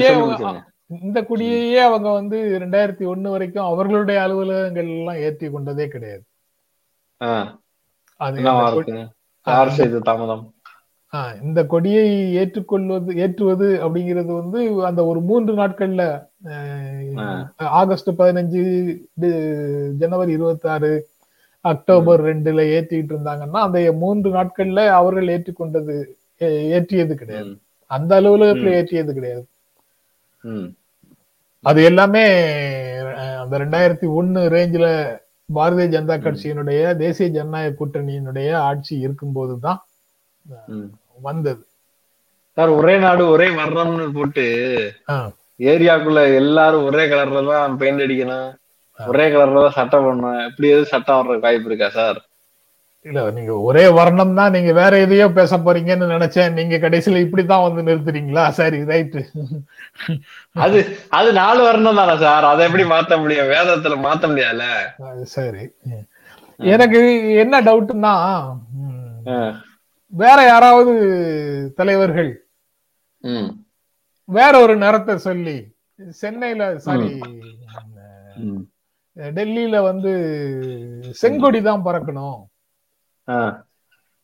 Speaker 1: சொல்லுங்க.
Speaker 2: இந்த கொடியையே அவங்க வந்து ரெண்டாயிரத்தி ஒண்ணு வரைக்கும் அவர்களுடைய அலுவலகங்கள் எல்லாம் ஏற்றி கொண்டதே கிடையாது. இந்த கொடியை ஏற்றுக்கொள்வது ஏற்றுவது அப்படிங்கிறது வந்து அந்த ஒரு மூன்று நாட்கள்ல ஆகஸ்ட் பதினஞ்சு ஜனவரி இருபத்தி ஆறு அக்டோபர் ரெண்டுல ஏற்றிட்டு இருந்தாங்கன்னா அந்த மூன்று நாட்கள்ல அவர்கள் ஏற்றுக்கொண்டது ஏற்றியது கிடையாது. அந்த அலுவலகத்துல ஏற்றியது கிடையாது. அது எல்லாமே அந்த ரெண்டாயிரத்தி ஒண்ணு ரேஞ்சில பாரதிய ஜனதா கட்சியினுடைய தேசிய ஜனநாயக கூட்டணியினுடைய ஆட்சி இருக்கும்போதுதான்
Speaker 1: ம்.
Speaker 2: வந்தது
Speaker 1: சார் ஒரே நாடு ஒரே வர்ணம்னு போட்டு ஏரியாக்குள்ள எல்லாரும் ஒரே கலர்ல தான் பெயிண்ட் அடிக்கணும். ஒரே கலர்ல தான் சட்டம் பண்ணணும் இப்படி எதுவும் சட்டம் வர்றதுக்கு வாய்ப்பு இருக்கா சார்
Speaker 2: இல்ல நீங்க ஒரே வர்ணம் தான் நீங்க வேற எதையோ பேச போறீங்கன்னு நினைச்சேன். நீங்க கடைசியில இப்படித்தான் வந்து நிறுத்துறீங்களா? சரி ரைட்டு.
Speaker 1: அது அது நாலு வர்ணம் தானே சார். அதை எப்படி மாத்த முடியும்? வேதத்துல மாத்த முடியாதுல்ல?
Speaker 2: சரி. எனக்கு என்ன டவுட்னா. வேற யாராவது தலைவர்கள் வேற ஒரு நிறத்தை சொல்லி சென்னையில சாரி. டெல்லியில வந்து செங்கொடி தான் பறக்கணும்.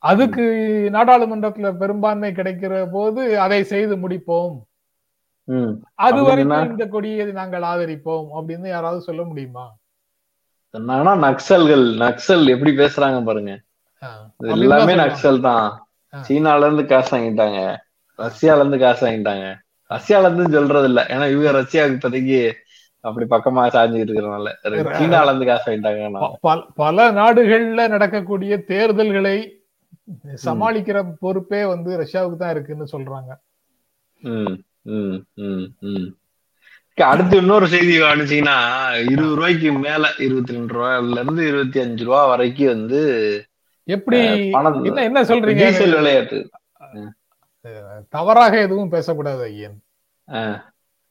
Speaker 2: அதுக்கு நாடாளுமன்றத்துல பெரும்பான்மை கிடைக்கிற போது அதை செய்து முடிப்போம். அது? வரைக்கும் இந்த கொடியை நாங்கள் ஆதரிப்போம் அப்படின்னு யாராவது சொல்ல முடியுமா?
Speaker 1: ஆனா நக்சல்கள் நக்சல் எப்படி பேசுறாங்க பாருங்க. எல்லாமே நக்சல் தான். சீனால இருந்து காசு வாங்கிட்டாங்க. ரஷ்யால இருந்து காசு வாங்கிட்டாங்க. ரஷ்யால இருந்து சொல்றது இல்ல ஏன்னா இவங்க ரஷ்யாவுக்கு இப்போதைக்கு அப்படி பக்கமா சாஞ்சுக்கிட்டு இருக்கிறனால. சீனால இருந்து காசு வாங்கிட்டாங்க
Speaker 2: பல- நாடுகள்ல நடக்கக்கூடிய தேர்தல்களை சமாளிக்கிற பொறுப்பே வந்து ரஷ்யாவுக்கு தான் இருக்குன்னு சொல்றாங்க.
Speaker 1: அடுத்து இன்னொரு செய்தி கவனிச்சீங்கன்னா இருபது ரூபாய்க்கு மேல இருபத்தி ரெண்டு ரூபாயில இருந்து இருபத்தி அஞ்சு ரூபா வரைக்கும் வந்து
Speaker 2: எப்படி என்ன என்ன சொல்றீங்க?
Speaker 1: டீசல் விளையாட்டு.
Speaker 2: தவறாக எதுவும் பேசக்கூடாது ஐயன்.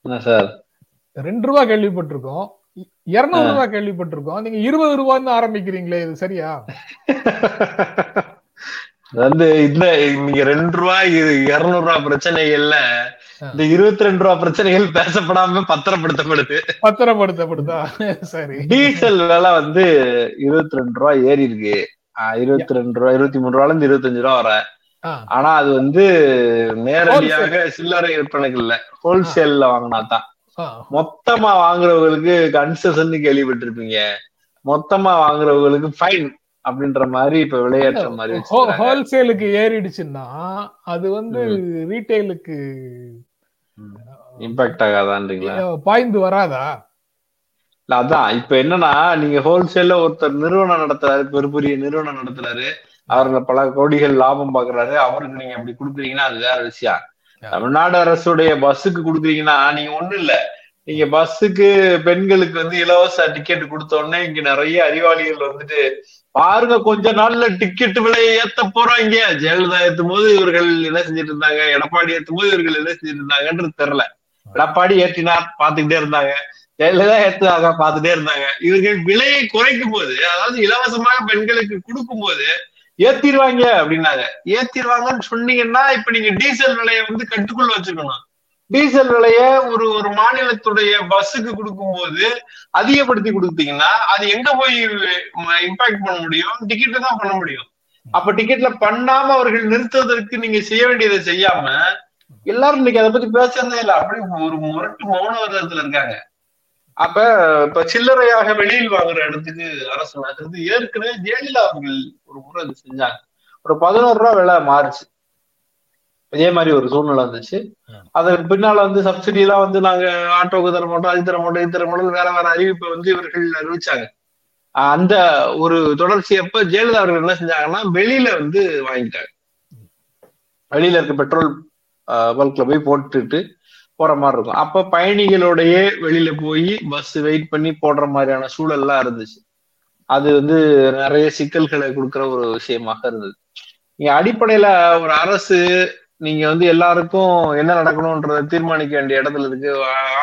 Speaker 1: என்ன சார்?
Speaker 2: ரெண்டு ரூபா கேள்விப்பட்டிருக்கோம். இருநூறு ரூபாய் கேள்விப்பட்டிருக்கோம். நீங்க இருபது ரூபான்னு ஆரம்பிக்கிறீங்களே இது சரியா?
Speaker 1: வந்து இந்த நீங்க ரெண்டு ரூபாய் இருநூறு ரூபாய் பிரச்சனைகள்ல இந்த இருபத்தி ரெண்டு ரூபாய் பிரச்சனைகள் பேசப்படாம பத்திரப்படுத்தப்படுது.
Speaker 2: பத்திரப்படுத்தப்படுதா? சரி.
Speaker 1: டீசல் விலை வந்து இருபத்தி ரெண்டு ரூபாய் ஏறி இருக்கு இருபத்தி ரெண்டு ரூபாய் இருபத்தி மூணு ரூபாய்ல இருந்து இருபத்தஞ்சு ரூபா வர. ஆனா அது வந்து நேரடியாக சில்லறை விற்பனைகள் இல்ல. ஹோல்சேல்ல வாங்கினா தான். மொத்தமா வாங்குறவங்களுக்கு கன்செஷன் கேள்விப்பட்டிருப்பீங்க. மொத்தமா வாங்குறவங்களுக்கு ஃபைன் அப்படின்ற மாதிரி இப்ப விளையாட்டுற மாதிரி.
Speaker 2: ஹோல்சேலுக்கு ஏறிடுச்சுன்னா அது வந்து ரீட்டைலுக்கு
Speaker 1: இம்பாக்ட் ஆகாதான்றீங்களா?
Speaker 2: பாய்ந்து வராதா?
Speaker 1: இல்ல அதான். இப்ப என்னன்னா நீங்க ஹோல்சேல்ல ஒருத்தர் நிறுவனம் நடத்துறாரு பெருபெரிய நிறுவனம் நடத்துறாரு. அவர்ல பல கோடிகள் லாபம் பாக்குறாரு. அவருக்கு நீங்க அப்படி கொடுக்குறீங்கன்னா அது வேற விஷயம். தமிழ்நாடு அரசுடைய பஸ்ஸுக்கு கொடுக்குறீங்கன்னா நீங்க ஒண்ணும் இல்ல. நீங்க பஸ்ஸுக்கு பெண்களுக்கு வந்து இலவச டிக்கெட் கொடுத்தோடனே இங்க நிறைய அறிவாளிகள் வந்துட்டு பாருங்க கொஞ்ச நாள்ல டிக்கெட் விலையை ஏத்த போறோம் இங்க. ஜெயலலிதா ஏத்தும் போது இவர்கள் என்ன செஞ்சுட்டு இருந்தாங்க? எடப்பாடி ஏத்தும் போது இவர்கள் என்ன செஞ்சுட்டு இருந்தாங்கன்றது தெரியல. எடப்பாடி ஏற்றினார் பாத்துக்கிட்டே இருந்தாங்க. ஜெயலலிதா ஏத்துவாங்க பாத்துட்டே இருந்தாங்க. இவர்கள் விலையை குறைக்கும் போது அதாவது இலவசமாக பெண்களுக்கு கொடுக்கும் போது ஏத்திடுவாங்க அப்படின்னாங்க. ஏத்திடுவாங்கன்னு சொன்னீங்கன்னா இப்ப நீங்க டீசல் விலையை வந்து கட்டுக்குள்ள வச்சுக்கணும் டீசல் விலைய ஒரு ஒரு மாநிலத்துடைய பஸ்ஸுக்கு கொடுக்கும்போது அதிகப்படுத்தி கொடுத்தீங்கன்னா அது எங்க போய் இம்பாக்ட் பண்ண முடியும்? டிக்கெட்ல தான் பண்ண முடியும். அப்ப டிக்கெட்ல பண்ணாம அவர்கள் நிறுத்துவதற்கு நீங்க செய்ய வேண்டியதை செய்யாம எல்லாரும் இன்னைக்கு அதை பத்தி பேசுறதே இல்லை. அப்படி ஒரு முரட்டு மௌன விரதத்துல இருக்காங்க. அப்ப இப்ப சில்லறையாக வெளியில் வாங்குற இடத்துக்கு அரசு நகர்ந்து ஏற்கனவே ஜெயலலிதா அவர்கள் ஒரு முறை அது செஞ்சாங்க. ஒரு பதினோரு ரூபா விலை மாறுச்சு. இதே மாதிரி ஒரு சூழ்நிலை வந்துச்சு. அதற்கு பின்னால வந்து சப்சிடி எல்லாம் வந்து நாங்க ஆட்டோக்கு தர மாட்டோம் அது தர மாட்டோம் இது தர மாட்டோம் வேற வேற அறிவிப்பை வந்து இவர்கள் அறிவிச்சாங்க. அந்த ஒரு தொடர்ச்சி அப்ப ஜெயலலிதா அவர்கள் என்ன செஞ்சாங்கன்னா வெளியில வந்து வாங்கிட்டாங்க. வெளியில இருக்க பெட்ரோல் பல்க்ல போய் போட்டுட்டு போற மாதிரி இருக்கும். அப்ப பயணிகளோடய வெளியில போய் பஸ் வெயிட் பண்ணி போடுற மாதிரியான சூழல்லாம் இருந்துச்சு. அது வந்து நிறைய சிக்கல்களை கொடுக்குற ஒரு விஷயமாக இருந்தது. நீங்க அடிப்படையில ஒரு அரசு நீங்க வந்து எல்லாருக்கும் என்ன நடக்கணும்ன்றத தீர்மானிக்க வேண்டிய இடத்துல இருக்கு.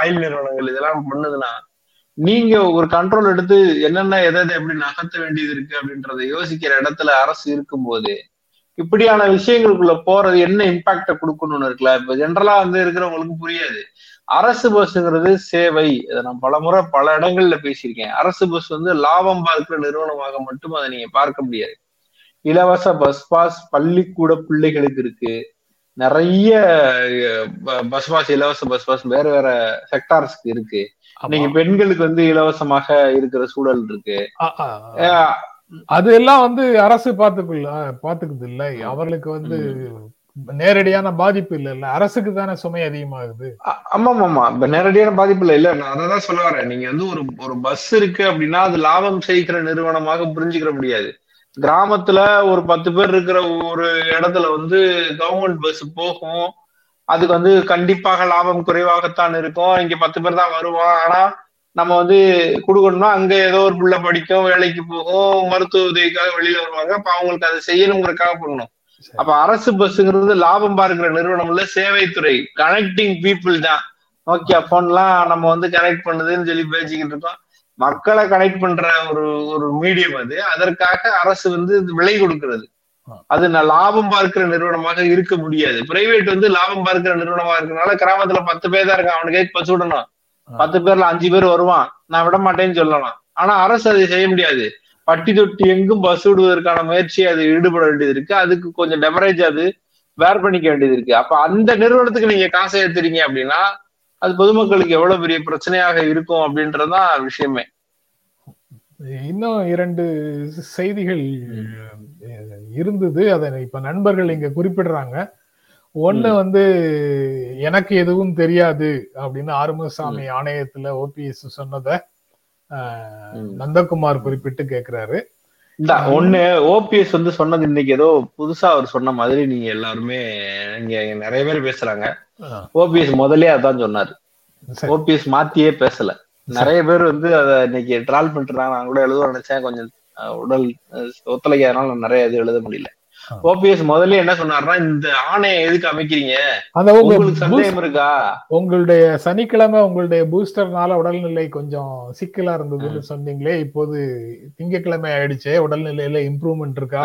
Speaker 1: ஆயுள் நிறுவனங்கள் இதெல்லாம் பண்ணுதுன்னா நீங்க ஒரு கண்ட்ரோல் எடுத்து என்னென்ன எதை எதை எப்படி நகர்த்த வேண்டியது இருக்கு அப்படின்றத யோசிக்கிற இடத்துல அரசு இருக்கும்போது இப்படியான விஷயங்களுக்குள்ள போறது என்ன இம்பாக்ட கொடுக்கணும்னு இருக்குல்ல? இப்ப ஜென்ரலா வந்து இருக்கிறவங்களுக்கு புரியாது. அரசு பஸ்ங்கிறது சேவை. இதை நான் பல முறை பல இடங்கள்ல பேசியிருக்கேன். அரசு பஸ் வந்து லாபம் பார்க்கிற நிறுவனமாக மட்டும் அதை நீங்க பார்க்க முடியாது. இலவச பஸ் பாஸ் பள்ளிக்கூட பிள்ளைகளுக்கு இருக்கு. நிறைய பஸ் பாஸ் இலவச பஸ் பாஸ் வேற வேற செக்டார்ஸ்க்கு இருக்கு. நீங்க பெண்களுக்கு வந்து இலவசமாக இருக்கிற சூழல் இருக்கு.
Speaker 2: அது எல்லாம் வந்து அரசு பாத்துக்குள்ள பாத்துக்குது இல்ல. அவர்களுக்கு வந்து நேரடியான பாதிப்பு இல்ல இல்ல. அரசுக்கு தானே சுமை அதிகமாகுது.
Speaker 1: ஆமா ஆமா இப்ப நேரடியான பாதிப்பு இல்ல. இல்ல நான் அதான் சொல்ல வரேன். நீங்க வந்து ஒரு ஒரு பஸ் இருக்கு அப்படின்னா அது லாபம் செய்கிற நிறுவனமாக புரிஞ்சுக்கிற முடியாது. கிராமத்துல ஒரு பத்து பேர் இருக்கிற ஒரு இடத்துல வந்து கவர்மெண்ட் பஸ் போகும். அதுக்கு வந்து கண்டிப்பாக லாபம் குறைவாகத்தான் இருக்கும். இங்க பத்து பேர் தான் வருவான் ஆனா நம்ம வந்து கொடுக்கணும்னா அங்க ஏதோ ஒரு பிள்ளை படிக்கும் வேலைக்கு போகும் மருத்துவ உதவிக்காக வெளியில வருவாங்க. அப்ப அவங்களுக்கு அதை செய்யணுங்கிறதுக்காக பண்ணணும் அப்ப அரசு பஸ்ங்கிறது லாபம் பார்க்கிற நிறுவனம் இல்ல சேவைத்துறை. கனெக்டிங் பீப்புள் தான். நோக்கியா போன்லாம் நம்ம வந்து கனெக்ட் பண்ணுதுன்னு சொல்லி பேசிக்கிட்டு இருக்கோம். மக்களை கனெக்ட் பண்ற ஒரு ஒரு மீடியம் அது. அதற்காக அரசு வந்து விலை கொடுக்கிறது. அது லாபம் பார்க்கிற நிறுவனமாக இருக்க முடியாது. பிரைவேட் வந்து லாபம் பார்க்கிற நிறுவனமா இருக்கனால கிராமத்துல பத்து பேர் தான் இருக்கான் அவனுக்கே பஸ் விடணும். பத்து பேர்ல அஞ்சு பேர் வருவான். நான் விட மாட்டேன்னு சொல்லலாம். ஆனா அரசு அதை செய்ய முடியாது. பட்டி தொட்டி எங்கும் பஸ் விடுவதற்கான முயற்சி அது ஈடுபட வேண்டியது இருக்கு. அதுக்கு கொஞ்சம் டெமரேஜ் அது வேர் பண்ணிக்க வேண்டியது இருக்கு. அப்ப அந்த நிறுவனத்துக்கு நீங்க காசை ஏத்துறீங்க அப்படின்னா அது பொதுமக்களுக்கு எவ்வளவு பெரிய பிரச்சனையாக இருக்கும் அப்படின்றதுதான் விஷயமே.
Speaker 2: இன்னும் இரண்டு செய்திகள் இருந்தது. அதை இப்ப நண்பர்கள் இங்க குறிப்பிடுறாங்க. ஒண்ணு வந்து எனக்கு எதுவும் தெரியாது அப்படின்னு ஆறுமுகசாமி ஆணையத்துல ஓபிஎஸ் சொன்னத. நந்தகுமார் குறிப்பிட்டு கேக்குறாரு.
Speaker 1: ஒண்ணு ஓபிஎஸ் வந்து சொன்னது இன்னைக்கு ஏதோ புதுசா அவர் சொன்ன மாதிரி நீங்க எல்லாருமே இங்க நிறைய பேர் பேசுறாங்க. ஓபிஎஸ் முதல்லயே அதான் சொன்னாரு. ஓபிஎஸ் மாத்தியே பேசல. நிறைய பேர் வந்து அத இன்னைக்கு ட்ரால் இருந்தாங்க நான் கூட எழுத நினைச்சேன். கொஞ்சம் உடல் ஒத்துழைக்காதனால நிறைய இது எழுத முடியல. ஓபிஎஸ் முதல்ல என்ன சொன்னாருன்னா இந்த ஆணையை எதுக்கு அமைக்கிறீங்க?
Speaker 2: அந்த உங்க
Speaker 1: உங்களுக்கு சந்தேகம் இருக்கா?
Speaker 2: உங்களுடைய சனிக்கிழமை உங்களுடைய பூஸ்டர்னால உடல்நிலை கொஞ்சம் சிக்கலா இருந்ததுன்னு சொன்னீங்களே இப்போது திங்கட்கிழமை ஆயிடுச்சே உடல்நிலையில இம்ப்ரூவ்மெண்ட் இருக்கா?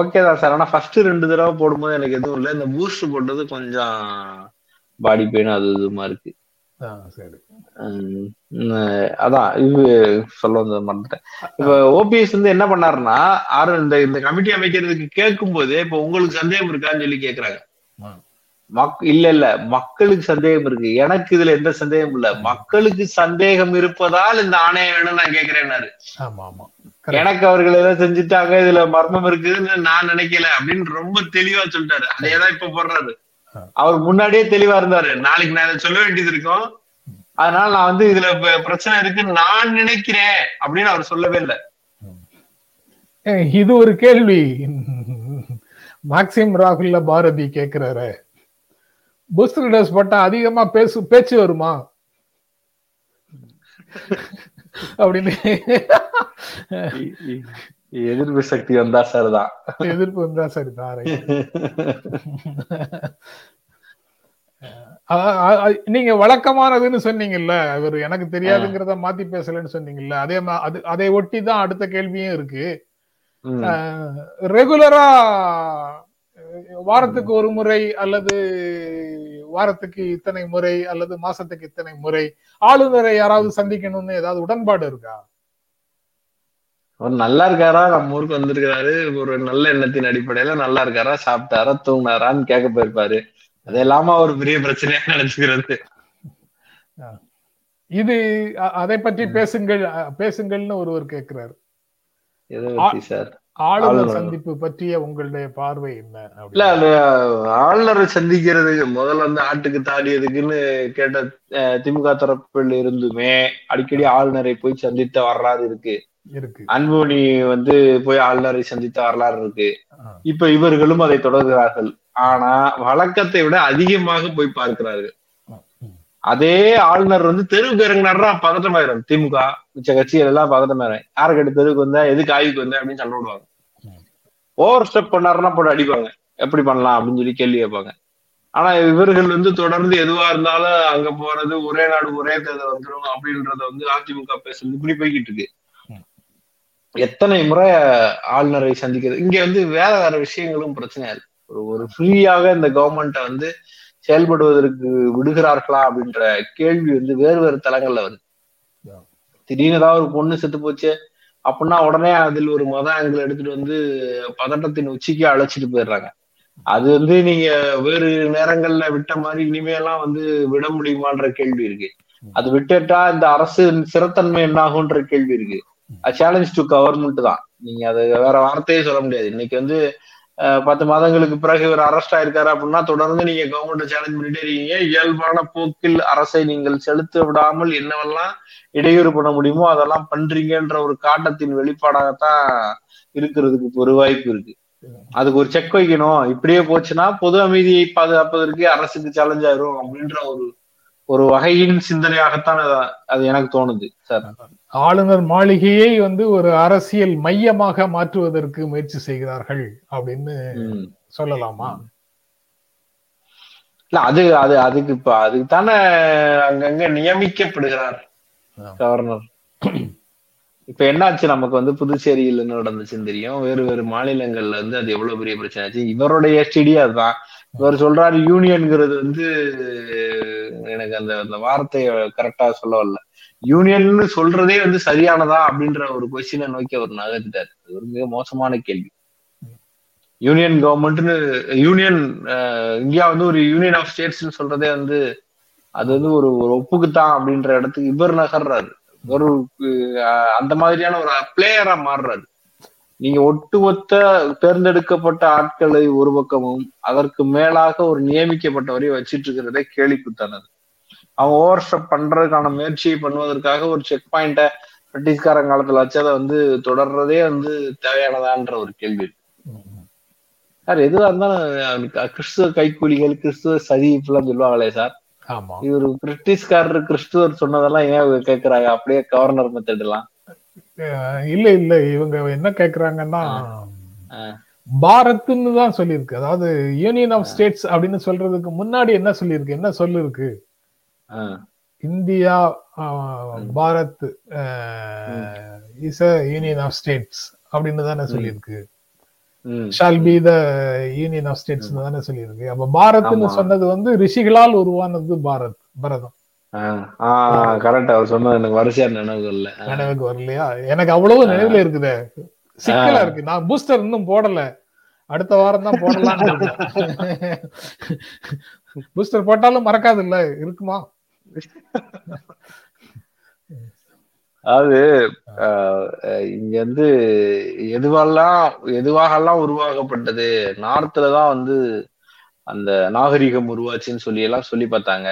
Speaker 1: ஓகே தான் சார் ஆனா ஃபர்ஸ்ட் ரெண்டு தடவை போடும்போது எனக்கு எதுவும் இல்லை. இந்த பூஸ்ட் போட்டது கொஞ்சம் பாடி பெயின் அது இதுமா இருக்கு. அதான் இது சொல்ல வந்தது மறந்துட்டேன். இப்ப ஓபிஎஸ் வந்து என்ன பண்ணாருன்னா ஆறு இந்த இந்த கமிட்டி அமைக்கிறதுக்கு கேட்கும் போது இப்ப உங்களுக்கு சந்தேகம் இருக்கான்னு சொல்லி கேக்குறாங்க. மக் இல்ல இல்ல மக்களுக்கு சந்தேகம் இருக்கு. எனக்கு இதுல எந்த சந்தேகம் இல்ல. மக்களுக்கு சந்தேகம் இருப்பதால் இந்த ஆணையம் வேணும் நான் கேக்குறேன்னாரு.
Speaker 2: ஆமா ஆமா. Correct.
Speaker 1: எனக்கு அவர்கள் ஏதோ செஞ்சுட்டாங்க இதுல மர்மம் இருக்குதுன்னு நான் நினைக்கல அப்படின்னு ரொம்ப தெளிவா சொல்லிட்டாரு. அதேதான் இப்ப போடுறாரு. அவர் முன்னாடியே தெளிவா இருந்தாரு. நாளைக்கு நான் இதை சொல்ல வேண்டியது இருக்கும். அதனால நான் வந்து இதுல பிரச்சனை இருக்குன்னு நான் நினைக்கிறேன் அப்படின்னு அவர் சொல்லவே இல்லை.
Speaker 2: இது ஒரு கேள்வி. மாக்சிம் ராகுல்ல பாரதி கேக்குறாரு. பூஸ்டர் டோஸ் போட்டா அதிகமா பேசு பேச்சு வருமா? அப்படின்னு.
Speaker 1: எதிர்ப்பு சக்தி வந்தா சார் தான்
Speaker 2: எதிர்ப்பு வந்தா சரி தாரை அ- அ- அ- நீங்க வழக்கமானதுன்னு சொன்னீங்கல்ல அவர் எனக்கு தெரியாதுங்கிறத மாத்தி பேசலன்னு சொன்னீங்கல்ல அதே மா- அது அதை ஒட்டி தான் அடுத்த கேள்வியும் இருக்கு. ரெகுலரா வாரத்துக்கு ஒரு முறை அல்லது வாரத்துக்கு இத்தனை முறை அல்லது மாசத்துக்கு இத்தனை முறை ஆளுநரை யாராவது சந்திக்கணும்னு ஏதாவது உடன்பாடு இருக்கா?
Speaker 1: அவர் நல்லா இருக்காரா? நம்ம ஊருக்கு வந்திருக்காரு ஒரு நல்ல எண்ணத்தின் அடிப்படையில நல்லா இருக்காரா? சாப்பிட்டாரா? தூங்கினாரான்னு கேட்க போயிருப்பாரு. அது இல்லாம ஒரு பெரிய பிரச்சனையா நினைச்சுக்கிறது.
Speaker 2: இது அதை பற்றி பேசுங்கள். பேசுங்கள்னு ஒருவர் கேட்கிறாரு. ஆளுநர். சந்திப்பு பற்றிய உங்களுடைய பார்வை என்ன
Speaker 1: இல்ல. அது ஆளுநரை சந்திக்கிறதுக்கு முதல்ல வந்து ஆட்டுக்கு தாடியதுக்குன்னு கேட்ட திமுக தரப்பில் இருந்துமே அடிக்கடி ஆளுநரை போய் சந்தித்த வரலாறு இருக்கு
Speaker 2: இருக்கு.
Speaker 1: அன்புமணி வந்து போய் ஆளுநரை சந்தித்த வரலாறு இருக்கு. இப்ப இவர்களும் அதை தொடர்கிறார்கள். ஆனா வழக்கத்தை விட அதிகமாக போய் பார்க்கிறார்கள். அதே ஆளுநர் வந்து தெருவுக்கு இறங்கினாருன்னா பதட்டமாயிரும். திமுக மிச்ச கட்சிகள் எல்லாம் பதட்டமாயிரும். யாரை கேட்டு தெருவுக்கு வந்தா எதுக்கு ஆய்வுக்கு வந்தா அப்படின்னு சண்டை விடுவாங்க. ஓவர் ஸ்டெப் பண்ணாருன்னா போட்டு அடிப்பாங்க. எப்படி பண்ணலாம் அப்படின்னு சொல்லி கேள்வி கேட்பாங்க. ஆனா இவர்கள் வந்து தொடர்ந்து எதுவா இருந்தாலும் அங்க போறது ஒரே நாடு ஒரே தேர்தல் வந்துடும் அப்படின்றத வந்து அதிமுக பேசுறது இப்படி போய்கிட்டு இருக்கு. எத்தனை முறை ஆளுநரை சந்திக்கிறது? இங்க வந்து வேற வேற விஷயங்களும் பிரச்சனையா இருக்கு. ஒரு ஒரு ஃப்ரீயாக இந்த கவர்மெண்ட்டை வந்து செயல்படுவதற்கு விடுகிறார்களா அப்படின்ற கேள்வி வந்து வேறு வேறு தளங்கள்ல வருது. திடீர்னு ஏதாவது ஒரு பொண்ணு செத்து போச்சு அப்படின்னா உடனே அதில் ஒரு மத ஆங்கிள் எடுத்துட்டு வந்து பதட்டத்தின் உச்சிக்கு அழைச்சிட்டு போயிடுறாங்க. அது வந்து நீங்க வேறு நேரங்கள்ல விட்ட மாதிரி இனிமேலாம் வந்து விட முடியுமான்ற கேள்வி இருக்கு. அது விட்டுட்டா இந்த அரசு சிறத்தன்மை என்னாகும்ன்ற கேள்வி இருக்கு. சேலஞ்ச் டு கவர்மெண்ட் தான். நீங்க அது வேற வார்த்தையே சொல்ல முடியாது. இன்னைக்கு வந்து பத்து மாதங்களுக்கு பிறகு இவர் அரெஸ்ட் ஆயிருக்காரு அப்படின்னா தொடர்ந்து நீங்க கவர்மெண்ட் சேலஞ்ச் பண்ணிட்டே இருக்கீங்க. இயல்பான போக்கில் அரசை நீங்கள் செலுத்த விடாமல் என்னவெல்லாம் இடையூறு பண்ண முடியுமோ அதெல்லாம் பண்றீங்கன்ற ஒரு காட்டத்தின் வெளிப்பாடாகத்தான் இருக்கிறதுக்கு ஒரு வாய்ப்பு இருக்கு. அதுக்கு ஒரு செக் வைக்கணும். இப்படியே போச்சுன்னா பொது அமைதியை பாதுகாப்பதற்கு அரசுக்கு சேலஞ்ச் ஆயிரும் அப்படின்ற ஒரு ஒரு வகையின் சிந்தனையாகத்தான் அது- எனக்கு தோணுது சார்.
Speaker 2: ஆளுநர் மாளிகையை வந்து ஒரு அரசியல் மையமாக மாற்றுவதற்கு முயற்சி செய்கிறார்கள் அப்படின்னு. சொல்லலாமா?
Speaker 1: இல்ல அது அது அதுக்கு இப்ப அதுக்கு தானே அங்கங்க நியமிக்கப்படுகிறார். கவர்னர். இப்ப என்னாச்சு? நமக்கு வந்து புதுச்சேரியில் நடந்துச்சுன்னு தெரியும். வேறு வேறு மாநிலங்கள்ல வந்து அது எவ்வளவு பெரிய பிரச்சனை ஆச்சு? இவருடைய எஸ்டிடி அதுதான். இவர் சொல்றாரு யூனியன்ங்கிறது வந்து எனக்கு அந்த அந்த வார்த்தையை கரெக்டா சொல்ல வரல யூனியன் சொல்றதே வந்து சரியானதா அப்படின்ற ஒரு கொஸ்டினை நோக்கி அவர் நகர்ந்துட்டார். அது ஒரு மிக மோசமான கேள்வி. யூனியன் கவர்மெண்ட்னு யூனியன் இந்தியா வந்து ஒரு யூனியன் ஆஃப் ஸ்டேட்ஸ்னு சொல்றதே வந்து அது வந்து ஒரு ஒரு ஒப்புக்குத்தான் அப்படின்ற இடத்துக்கு இவர் நகர்றாரு. ஒரு அந்த மாதிரியான ஒரு பிளேயரா மாறுறாரு. நீங்க ஒட்டுமொத்த தேர்ந்தெடுக்கப்பட்ட ஆட்களை ஒரு பக்கமும் அதற்கு மேலாக ஒரு நியமிக்கப்பட்டவரை வச்சிட்டு இருக்கிறதே கேலிக்குத்தானது. அவன் ஓவர் ஸ்டெப் பண்றதுக்கான முயற்சியை பண்ணுவதற்காக ஒரு செக் பாயிண்ட பிரிட்டிஷ்காரன் காலத்துல வச்சு அதை வந்து தொடர்றதே வந்து தேவையானதான்ற ஒரு கேள்வி சார் எதுவா இருந்தாலும் கிறிஸ்துவ கைக்கூலிகள் கிறிஸ்துவ சதி இப்பெல்லாம் சொல்லுவாங்களே சார்?
Speaker 2: ஆமா.
Speaker 1: இவர் பிரிட்டிஷ்காரர் கிறிஸ்துவர் சொன்னதெல்லாம் ஏன் கேக்குறாங்க? அப்படியே கவர்னர் மெத்தட் எல்லாம்.
Speaker 2: இல்ல இல்ல இவங்க என்ன கேக்குறாங்கன்னா. பாரத்னு தான் சொல்லியிருக்கு. அதாவது யூனியன் ஆஃப் ஸ்டேட்ஸ் அப்படின்னு சொல்றதுக்கு முன்னாடி என்ன சொல்லியிருக்கு? என்ன சொல்லிருக்கு India Bharat is a union of states அப்படின்னு தானே சொல்லியிருக்கு. Shall be the union of states தானே சொல்லியிருக்கு. அப்ப பாரத்னு. சொன்னது வந்து ரிஷிகளால் உருவானது பாரத் பரதம்.
Speaker 1: கரெக்ட் அவர் சொன்னது எனக்கு வரிசையா நினைவு இல்ல
Speaker 2: நினைவுக்கு வரலையா? எனக்கு அவ்வளவு நினைவுல இருக்குதே. சிக்கலா இருக்கு. நான் பூஸ்டர் இன்னும் போடல. அடுத்த வாரம் தான் போடலாம்னு பூஸ்டர் போட்டாலும் மறக்காது இல்ல. இருக்குமா?
Speaker 1: அதாவது இங்க வந்து எதுவெல்லாம் எதுவாகலாம் உருவாக்கப்பட்டது? நார்த்ல தான் வந்து அந்த நாகரிகம் உருவாச்சுன்னு சொல்லி எல்லாம் சொல்லி பார்த்தாங்க.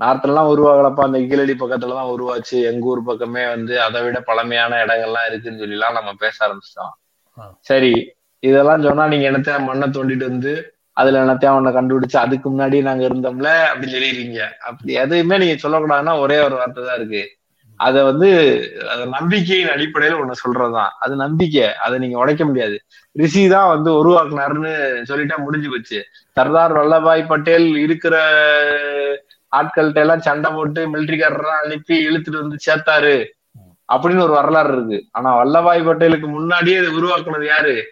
Speaker 1: நார்த்ல எல்லாம் உருவாகலப்பா. அந்த கீழடி பக்கத்துல தான் உருவாச்சு. எங்க ஊர் பக்கமே வந்து அதை விட பழமையான இடங்கள்லாம் இருக்குன்னு சொல்லி எல்லாம் நம்ம பேச ஆரம்பிச்சிட்டோம். சரி இதெல்லாம் சொன்னா நீங்க என்னத்த மண்ணை தோண்டிட்டு வந்து அதுல என்னத்தையும் அவனை கண்டுபிடிச்சு அதுக்கு முன்னாடி நாங்க இருந்தோம்ல அப்படின்னு சொல்லிடுறீங்க. அப்படி எதுவுமே நீங்க சொல்லக்கூடாதுன்னா ஒரே ஒரு வார்த்தை தான் இருக்கு. அத வந்து நம்பிக்கையின் அடிப்படையில ஒண்ணு சொல்றதுதான். அது நம்பிக்கை. அதை நீங்க உடைக்க முடியாது. ரிஷி தான் வந்து உருவாக்குனாருன்னு சொல்லிட்டா முடிஞ்சு போச்சு. சர்தார் வல்லபாய் பட்டேல் இருக்கிற ஆட்கள்கிட்ட எல்லாம் சண்டை போட்டு மிலிட்டரிக்காரரெல்லாம் அனுப்பி இழுத்துட்டு வந்து சேர்த்தாரு. அப்படின்னு ஒரு வரலாறு இருக்கு. ஆனா வல்லபாய் பட்டேலுக்கு முன்னாடியே இதை உருவாக்குனது யாரு?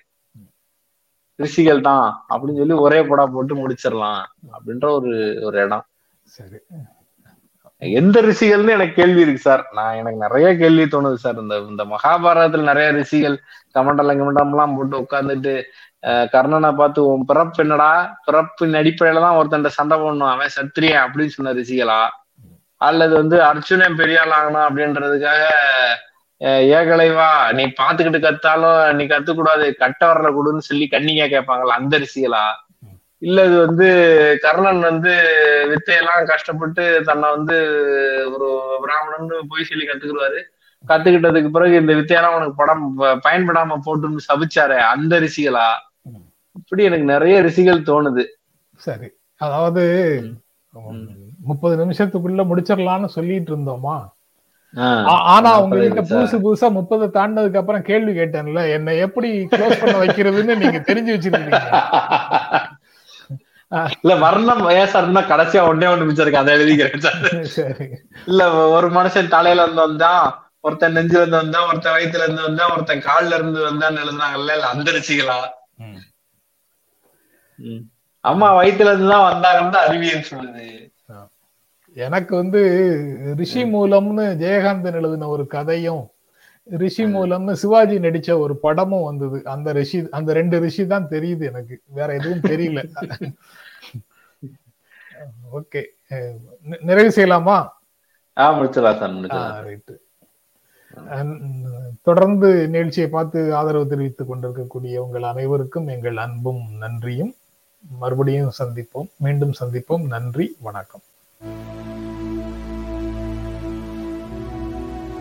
Speaker 1: ரிஷிகள் தான். அப்படின்னு சொல்லி ஒரே படா போட்டு முடிச்சிடலாம் அப்படின்ற ஒரு ஒரு இடம்.
Speaker 2: சரி.
Speaker 1: எந்த ரிஷிகள்னு எனக்கு கேள்வி இருக்கு சார். நான் எனக்கு நிறைய கேள்வி தோணுது சார். இந்த இந்த மகாபாரதத்துல நிறைய ரிஷிகள் கமண்டலம் எல்லாம் போட்டு உட்காந்துட்டு கர்ணனை பார்த்து உன் பிறப்பு என்னடா? பிறப்பின் அடிப்படையில தான் ஒருத்தன் சண்டை போடணும். அவன் சத்திரியன் அப்படின்னு சொன்ன ரிசிகலா அல்லது வந்து அர்ஜுனன் பெரிய ஆள் ஆகணும் அப்படின்றதுக்காக ஏகலைவா நீ பாத்துக்கிட்டு கத்தாலும் நீ கத்துக்கூடாது. கட்ட வரல கொடுன்னு சொல்லி கண்ணிங்க கேட்பாங்களா அந்த ரிசிகலா இல்ல இது வந்து கர்ணன் வந்து வித்தையெல்லாம் கஷ்டப்பட்டு தன்னை வந்து ஒரு பிராமணன் போய் சொல்லி கத்துக்கிடுவாரு. கத்துக்கிட்டதுக்கு பிறகு இந்த வித்தையெல்லாம் உனக்கு படம் பயன்படாம போட்டுன்னு சபிச்சாரு அந்த ரிசிகலா இப்படி எனக்கு நிறைய ரிஷிகள் தோணுது.
Speaker 2: சரி. அதாவது முப்பது நிமிஷத்துக்குள்ள முடிச்சிடலாம்னு சொல்லிட்டு இருந்தோமா? ஆனா உங்ககிட்ட புதுசு புதுசா முப்பது தாண்டதுக்கு அப்புறம் கேள்வி கேட்டேன்ல என்னை எப்படி க்ளோஸ் பண்ண வைக்கிறதுன்னு நீங்க தெரிஞ்சு வச்சிருக்கீங்க.
Speaker 1: இல்ல வர்ணம் ஏன் சார் இன்னும் கடைசியா ஒன்னே ஒண்ணு மிச்சம் இருக்கு அதை எழுதிக்கிறேன் சார்.
Speaker 2: சரி.
Speaker 1: இல்ல ஒரு மனுஷன் தலையில இருந்து வந்தான் ஒருத்தன் நெஞ்சுல இருந்து வந்தான் ஒருத்தன் வயித்துல இருந்து வந்தான் ஒருத்தன் கால்ல இருந்து வந்தான்னு எழுதுனாங்கல்ல இல்ல அந்த.
Speaker 2: ம்.
Speaker 1: அம்மா வயித்துல இருந்து தான் வந்தாங்கன்னு அறிவியல் சொல்லுது.
Speaker 2: எனக்கு வந்து ரிஷி மூலம்னு ஜெயகாந்தன் எழுதின ஒரு கதையும் ரிஷி மூலம்னு சிவாஜி நடிச்ச ஒரு படமும் வந்தது. அந்த ரிஷி அந்த ரெண்டு ரிஷி தான் தெரியுது எனக்கு. வேற எதுவும் தெரியல. ஓகே. நிறைவு செய்யலாமா? தொடர்ந்து நிகழ்ச்சியை பார்த்து ஆதரவு தெரிவித்துக் கொண்டிருக்கக்கூடிய உங்கள் அனைவருக்கும் எங்கள் அன்பும் நன்றியும். மறுபடியும் சந்திப்போம். மீண்டும் சந்திப்போம். நன்றி. வணக்கம்.